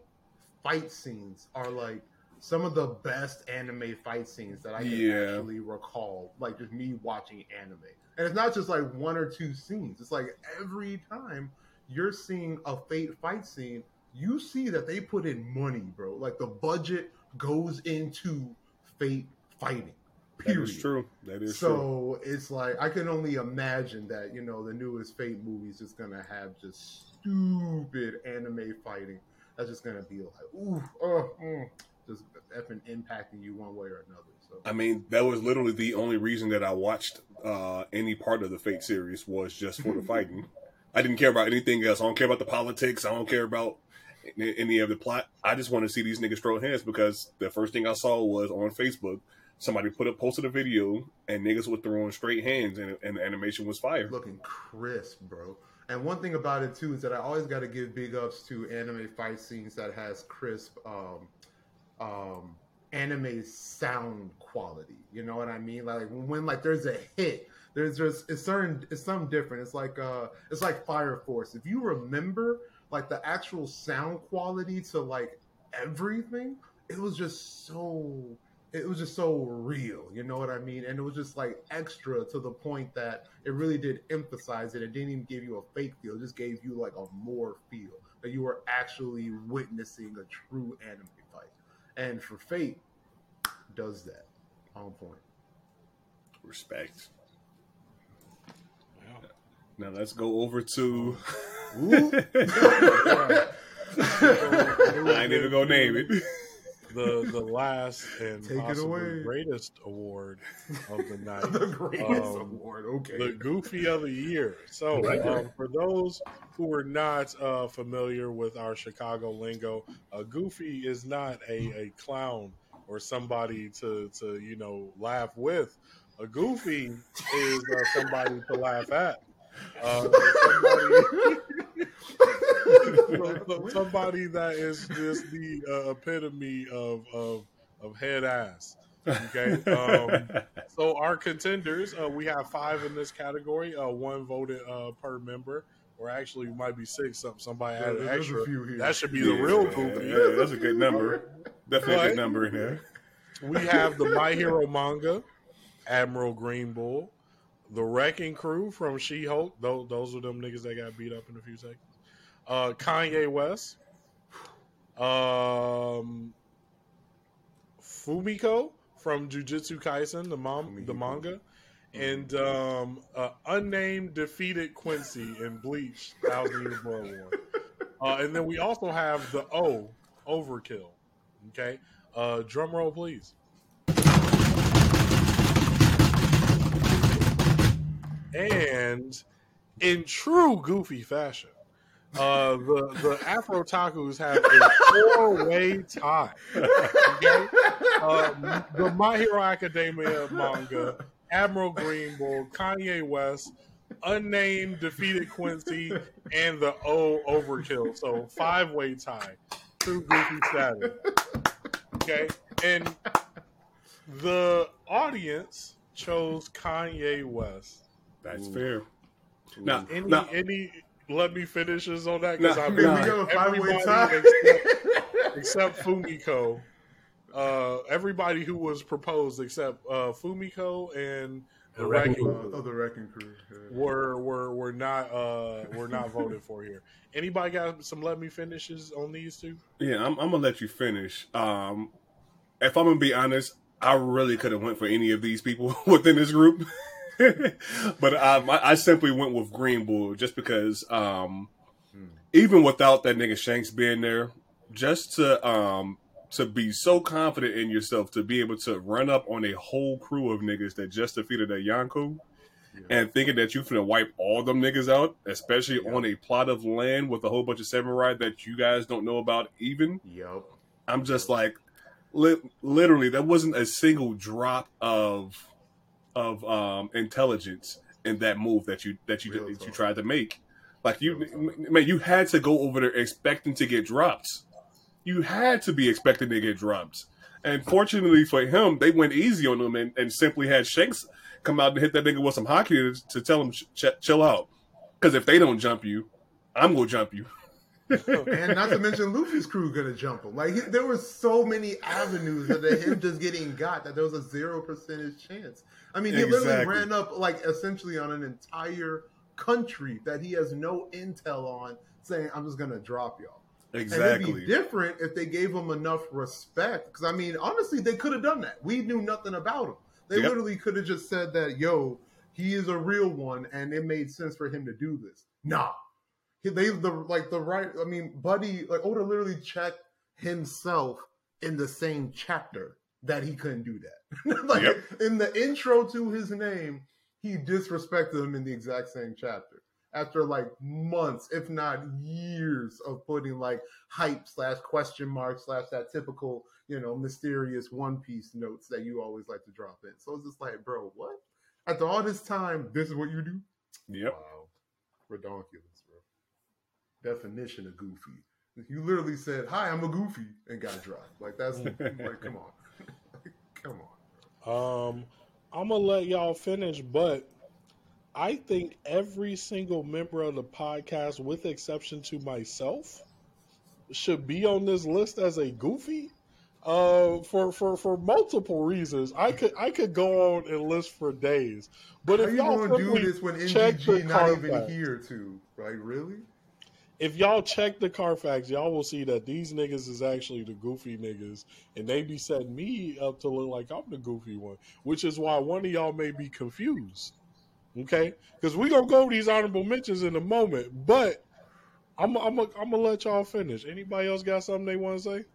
fight scenes are like some of the best anime fight scenes that I can Yeah. actually recall. Like just me watching anime, and it's not just like one or two scenes. It's like every time you're seeing a Fate fight scene, you see that they put in money, bro. Like the budget goes into Fate fighting. That Period. is true. That is true. So it's like I can only imagine that you know the newest Fate movie is just gonna have just stupid anime fighting. That's just gonna be like, ooh, oh, mm, just effing impacting you one way or another. I mean, that was literally the only reason that I watched uh, any part of the Fate series was just for the <laughs> fighting. I didn't care about anything else. I don't care about the politics. I don't care about any of the plot. I just want to see these niggas throw hands because the first thing I saw was on Facebook. Somebody put up posted a video and niggas were throwing straight hands and, and the animation was fire. looking crisp, bro. And one thing about it too is that I always got to give big ups to anime fight scenes that has crisp um, um, anime sound quality. You know what I mean? Like when like there's a hit, there's just it's certain it's something different. It's like uh it's like Fire Force. If you remember like the actual sound quality to like everything, it was just so it was just so real, you know what I mean? And it was just like extra to the point that it really did emphasize it. It didn't even give you a fake feel; it just gave you like a more feel that you were actually witnessing a true anime. And for Fate, does that on point. Respect. Yeah. Now let's go over to. <laughs> I ain't even gonna name it. <laughs> the the last and Take it possibly away. greatest award of the <laughs> night. the greatest Um, award. Okay. the Goofy of the Year. So, Right. um, for those who are not uh, familiar with our Chicago lingo, a Goofy is not a, a clown or somebody to, to you know laugh with. A Goofy is uh, somebody to laugh at. Uh, <laughs> somebody, some- somebody that is just the uh, epitome of, of of head ass. Okay. Um, <laughs> so our contenders, uh, we have five in this category. Uh, one voted uh, per member, or actually it might be six. Some somebody Yeah, added extra. few here. That should be Yeah, the real yeah, goofy. yeah, that's a good number. Definitely a good number in there. We have the My <laughs> Hero manga, Admiral Green Bull, the Wrecking Crew from She Hulk. Those those are them niggas that got beat up in a few seconds. Uh, Kanye West, um, Fumiko from Jujutsu Kaisen, the mom, the manga, and um, uh, unnamed defeated Quincy in Bleach Thousand Year Blood War. Uh, and then we also have the O Overkill. Okay, uh, drum roll, please. And in true goofy fashion, uh, the the AfrOtakus have a four way tie. Okay, um, the My Hero Academia manga, Admiral Green Bull, Kanye West, unnamed defeated Quincy, and the O Overkill. So five way tie, true goofy status. Okay, and the audience chose Kanye West. That's Ooh. fair. Now, Any now, any let me finishes on that because Nah, I Here nah. we go, five way everybody tie. except, <laughs> except Fumiko. Uh, everybody who was proposed except uh, Fumiko and the The Wrecking Wrecking Crew oh, the wrecking crew. yeah. were were were not uh were not voted for here. Anybody got some let me finishes on these two? yeah, I'm, I'm gonna let you finish. Um, if I'm gonna be honest, I really could have went for any of these people <laughs> within this group, <laughs> but um, I, I simply went with Green Bull just because, um, Hmm. even without that nigga Shanks being there, just to um to be so confident in yourself to be able to run up on a whole crew of niggas that just defeated a Yonko Yeah. and thinking that you finna wipe all them niggas out, especially Yeah. on a plot of land with a whole bunch of samurai that you guys don't know about even. Yup. I'm just like, li- literally, there wasn't a single drop of of um, intelligence in that move that you that you Real that you talk. tried to make. Like you, man, you had to go over there expecting to get dropped. You had to be expecting to get dropped. And fortunately for him, they went easy on him and, and simply had Shanks come out and hit that nigga with some haki to, to tell him ch- ch- chill out. Because if they don't jump you, I'm gonna jump you. <laughs> and not to mention Luffy's crew gonna jump him. Like he, there were so many avenues that him just getting got that there was a zero percentage chance. I mean, he literally ran up like essentially on an entire country that he has no intel on, saying, "I'm just gonna drop y'all." And it'd be different if they gave him enough respect. Because I mean, honestly, they could have done that. We knew nothing about him. They Yep. literally could have just said that, "Yo, he is a real one," and it made sense for him to do this. Nah, he, they the like the right. I mean, Buddy like Oda literally checked himself in the same chapter that he couldn't do that. <laughs> like Yep. in the intro to his name, he disrespected him in the exact same chapter. After like months, if not years, of putting like hype slash question mark slash that typical, you know, mysterious One Piece notes that you always like to drop in. So it's just like, bro, what? After all this time, this is what you do? Yep. Wow. Redonkulous. Definition of goofy. You literally said, Hi, I'm a goofy and got dropped. Like that's <laughs> like come on. like, <laughs> come on. Um, I'm gonna let y'all finish, but I think every single member of the podcast, with exception to myself, should be on this list as a goofy. Uh, for for for multiple reasons, I could I could go on and list for days. But How if you y'all gonna do this when MGG not even here too? Like really? If y'all check the Carfax, y'all will see that these niggas is actually the goofy niggas, and they be setting me up to look like I'm the goofy one, which is why one of y'all may be confused. Okay, because we gonna go these honorable mentions in a moment, but I'm I'm I'm gonna let y'all finish. Anybody else got something they want to say?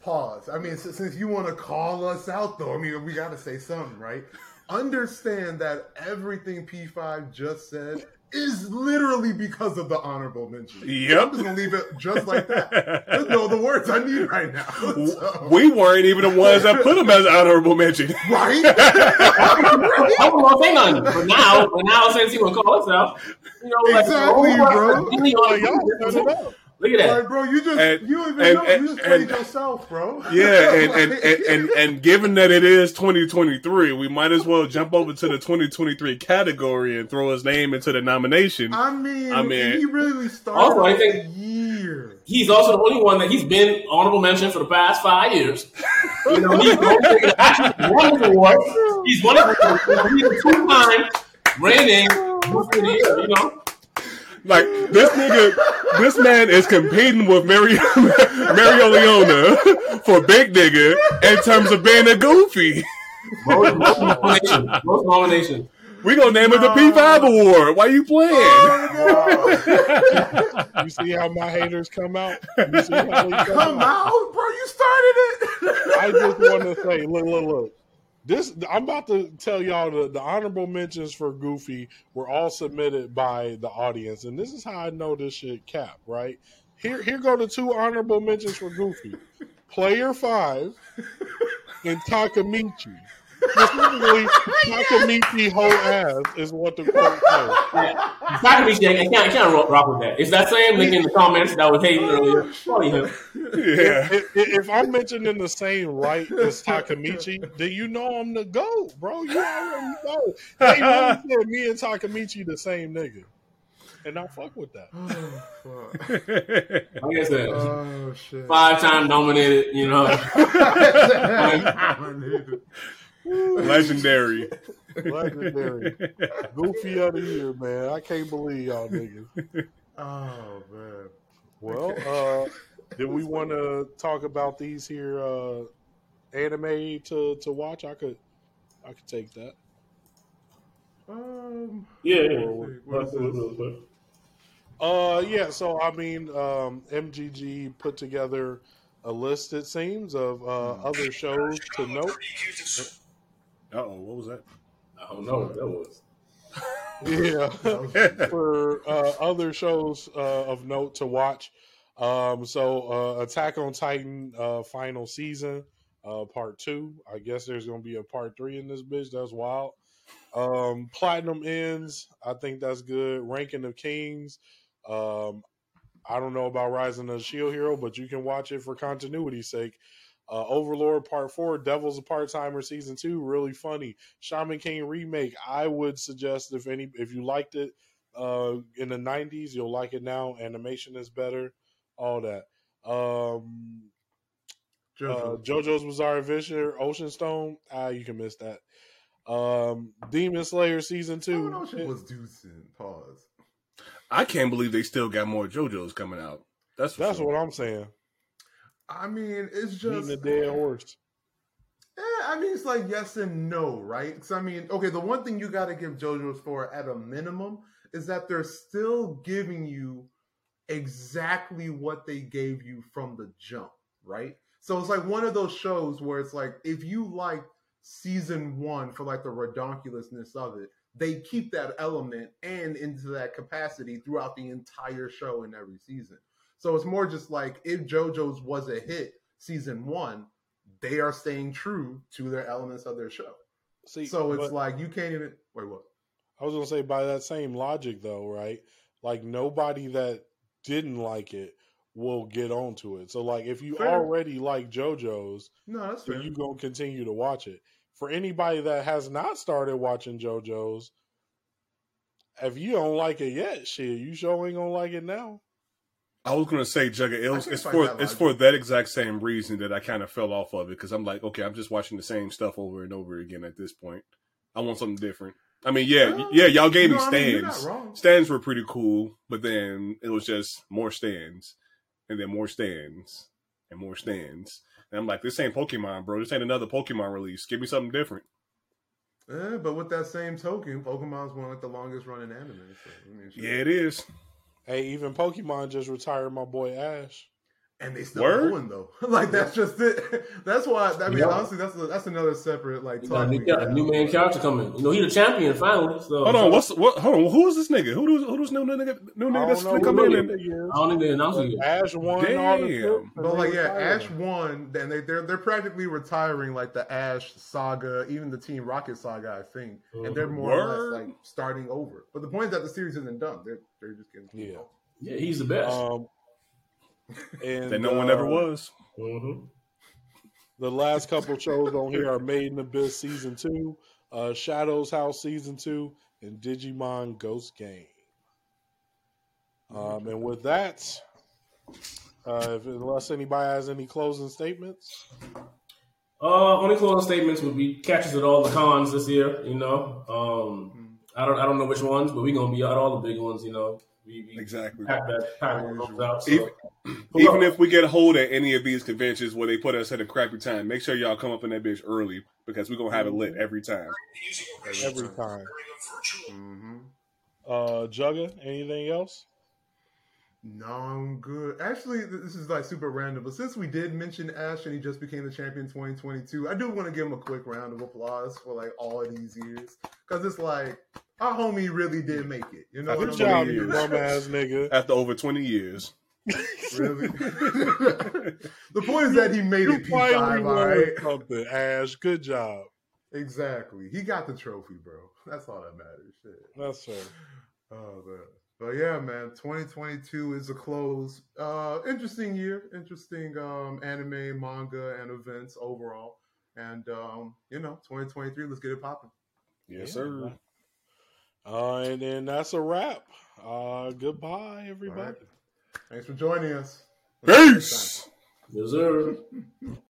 Pause. I mean, since you want to call us out, though, I mean, we got to say something, right? Understand that everything P5 just said is literally because of the honorable mention. I'm Yep. just gonna leave it just like that. There's no the words I need right now. <laughs> So- We weren't even the ones that put him as honorable mention. right? <laughs> I don't want to say nothing. But now, but now since he want to call us out, you know, like, Exactly, oh, bro. really, y'all set it up. Look at that. like, bro, you just And- you even and- know and- you just played and- yourself, bro. Yeah, and and, <laughs> and, and and given that it is 2023, we might as well jump over to the 2023 category and throw his name into the nomination. I mean, I mean- he really started Also, I think- the year. He's also the only one that he's been honorable mention for the past five years. You know, he's the only nigga won the award. He's won it. for- He's a two-time reigning Rookie of the Year. You know, Like this nigga, this man is competing with Mario <laughs> Mereoleona for big nigga in terms of being a goofy. most, <laughs> most nomination, most nomination. We gonna name it the P5 award. Why you playing? Oh, no. <laughs> You see how my haters come out? You see how they Come out, bro! You started it. I just want to say, look, look, look. This I'm about to tell y'all the, the honorable mentions for Goofy were all submitted by the audience, and this is how I know this shit cap. Right here, here go the two honorable mentions for Goofy: Player Five and Takemichi. Specifically, Takemichi whole ass is what the quote says. Yeah. Takemichi, I can't, I can't rock, rock with that. Is that same nigga in the comments that was hating earlier. Probably him. Yeah. If, if I'm mentioning the same right as Takemichi, then you know I'm the GOAT, bro. You already know. They really <laughs> said me and Takemichi the same nigga. And I fuck with that. oh, fuck. <laughs> Like I said, oh shit! five-time nominated. You know, <laughs> Legendary. <laughs> Legendary. Goofy out of here, man. I can't believe y'all niggas. oh man. Well, uh, did we want to talk about these here uh, anime to, to watch? I could I could take that. Um. yeah. What is this? Uh, yeah. So I mean, um, MGG put together a list, it seems, of uh, other shows to note. Uh oh, what was that? I don't know what that was. <laughs> Yeah, <laughs> for uh, other shows uh, of note to watch. Um, so uh, Attack on Titan uh, final season, uh, part two. I guess there's gonna be a part three in this bitch. That's wild. Um, Platinum ends. I think that's good. Ranking of Kings. Um, I don't know about Rising of the Shield Hero, but you can watch it for continuity's sake. Uh, Overlord Part Four, Devil's a Part Timer Season Two, really funny. Shaman King remake. I would suggest if any, if you liked it uh, in the '90s, you'll like it now. Animation is better, all that. Um, uh, JoJo's Bizarre Adventure, Ocean Stone. Ah, you can miss that. Um, Demon Slayer Season Two. don't know was deucing. Pause. I can't believe they still got more JoJo's coming out. That's for That's sure. what I'm saying. I mean, it's Beating just the dead horse. Eh, I mean, it's like yes and no, right? Because I mean, okay, the one thing you got to give JoJo's for at a minimum is that they're still giving you exactly what they gave you from the jump, right? So it's like one of those shows where it's like if you like season one for like the redonkulousness of it. They keep that element and into that capacity throughout the entire show in every season. So it's more just like if JoJo's was a hit season one, they are staying true to their elements of their show. See, So it's like you can't even wait. What? I was gonna say by that same logic though, right? Like nobody that didn't like it will get onto it. So like if you Fair. already like JoJo's, No, that's fair. you gonna continue to watch it. For anybody that has not started watching JoJo's, if you don't like it yet, shit, you sure ain't gonna like it now. I was gonna say, Jugga, it was, it's for that it's for that exact same reason that I kind of fell off of it because I'm like, okay, I'm just watching the same stuff over and over again at this point. I want something different. I mean, yeah, Well, yeah, y'all gave me I mean, stands. stands were pretty cool, but then it was just more stands, and then more stands, and more stands. And I'm like, this ain't Pokemon, bro. This ain't another Pokemon release. Give me something different. Eh, but with that same token, Pokemon's one of like the longest running anime. So, I mean, shit. Yeah, it is. Hey, even Pokemon just retired my boy Ash. And they still Word? going though. <laughs> like that's just it. <laughs> That's why. I mean, Yeah. honestly, that's a, that's another separate like You got a talk. new, we got a new main character coming. You know, he the champion finally. So Hold on, what's what? Hold on, who is this nigga? Who does who does new nigga new nigga that's don't gonna come in and I don't think they announced it but yet. Ash won all the Damn. But like yeah, retired Ash him. won. Then they they're they're practically retiring like the Ash saga, even the Team Rocket saga, I think, and they're more or less like starting over. But the point is that the series isn't done. They're they're just getting Yeah. Yeah, he's the best. Um, and that no one ever uh, was. hmm The last couple shows on here are Made in Abyss season two, uh, Shadows House season two, and Digimon Ghost Game. Um, and with that, uh, if, unless anybody has any closing statements, Uh, only closing statements would be catches at all the cons this year. You know, um, I don't I don't know which ones, but we're gonna be at all the big ones. You know, we, we Exactly. pack that pack those out. So. Even, even if we get a hold at any of these conventions where they put us at a crappy time, make sure y'all come up in that bitch early because we're gonna have it lit every time. every time. hmm Uh, Jugga, anything else? No, I'm good. Actually, this is like super random, but since we did mention Ash and he just became the champion 2022, I do want to give him a quick round of applause for like all of these years because it's like our homie really did make it. You know, Good what Good job, you bum ass nigga. After over twenty years, Really? <laughs> the point is that he made You it P5, finally won right? something, Ash. Good job. Exactly. He got the trophy, bro. That's all that matters. Shit. That's fair. Oh man. But yeah, man, 2022 is a close. Uh interesting year, interesting um anime, manga, and events overall. And um, you know, 2023, let's get it popping. yes, Yeah, sir. Uh, and then that's a wrap. Uh, goodbye, everybody. Thanks for joining us. Peace. Yes, sir.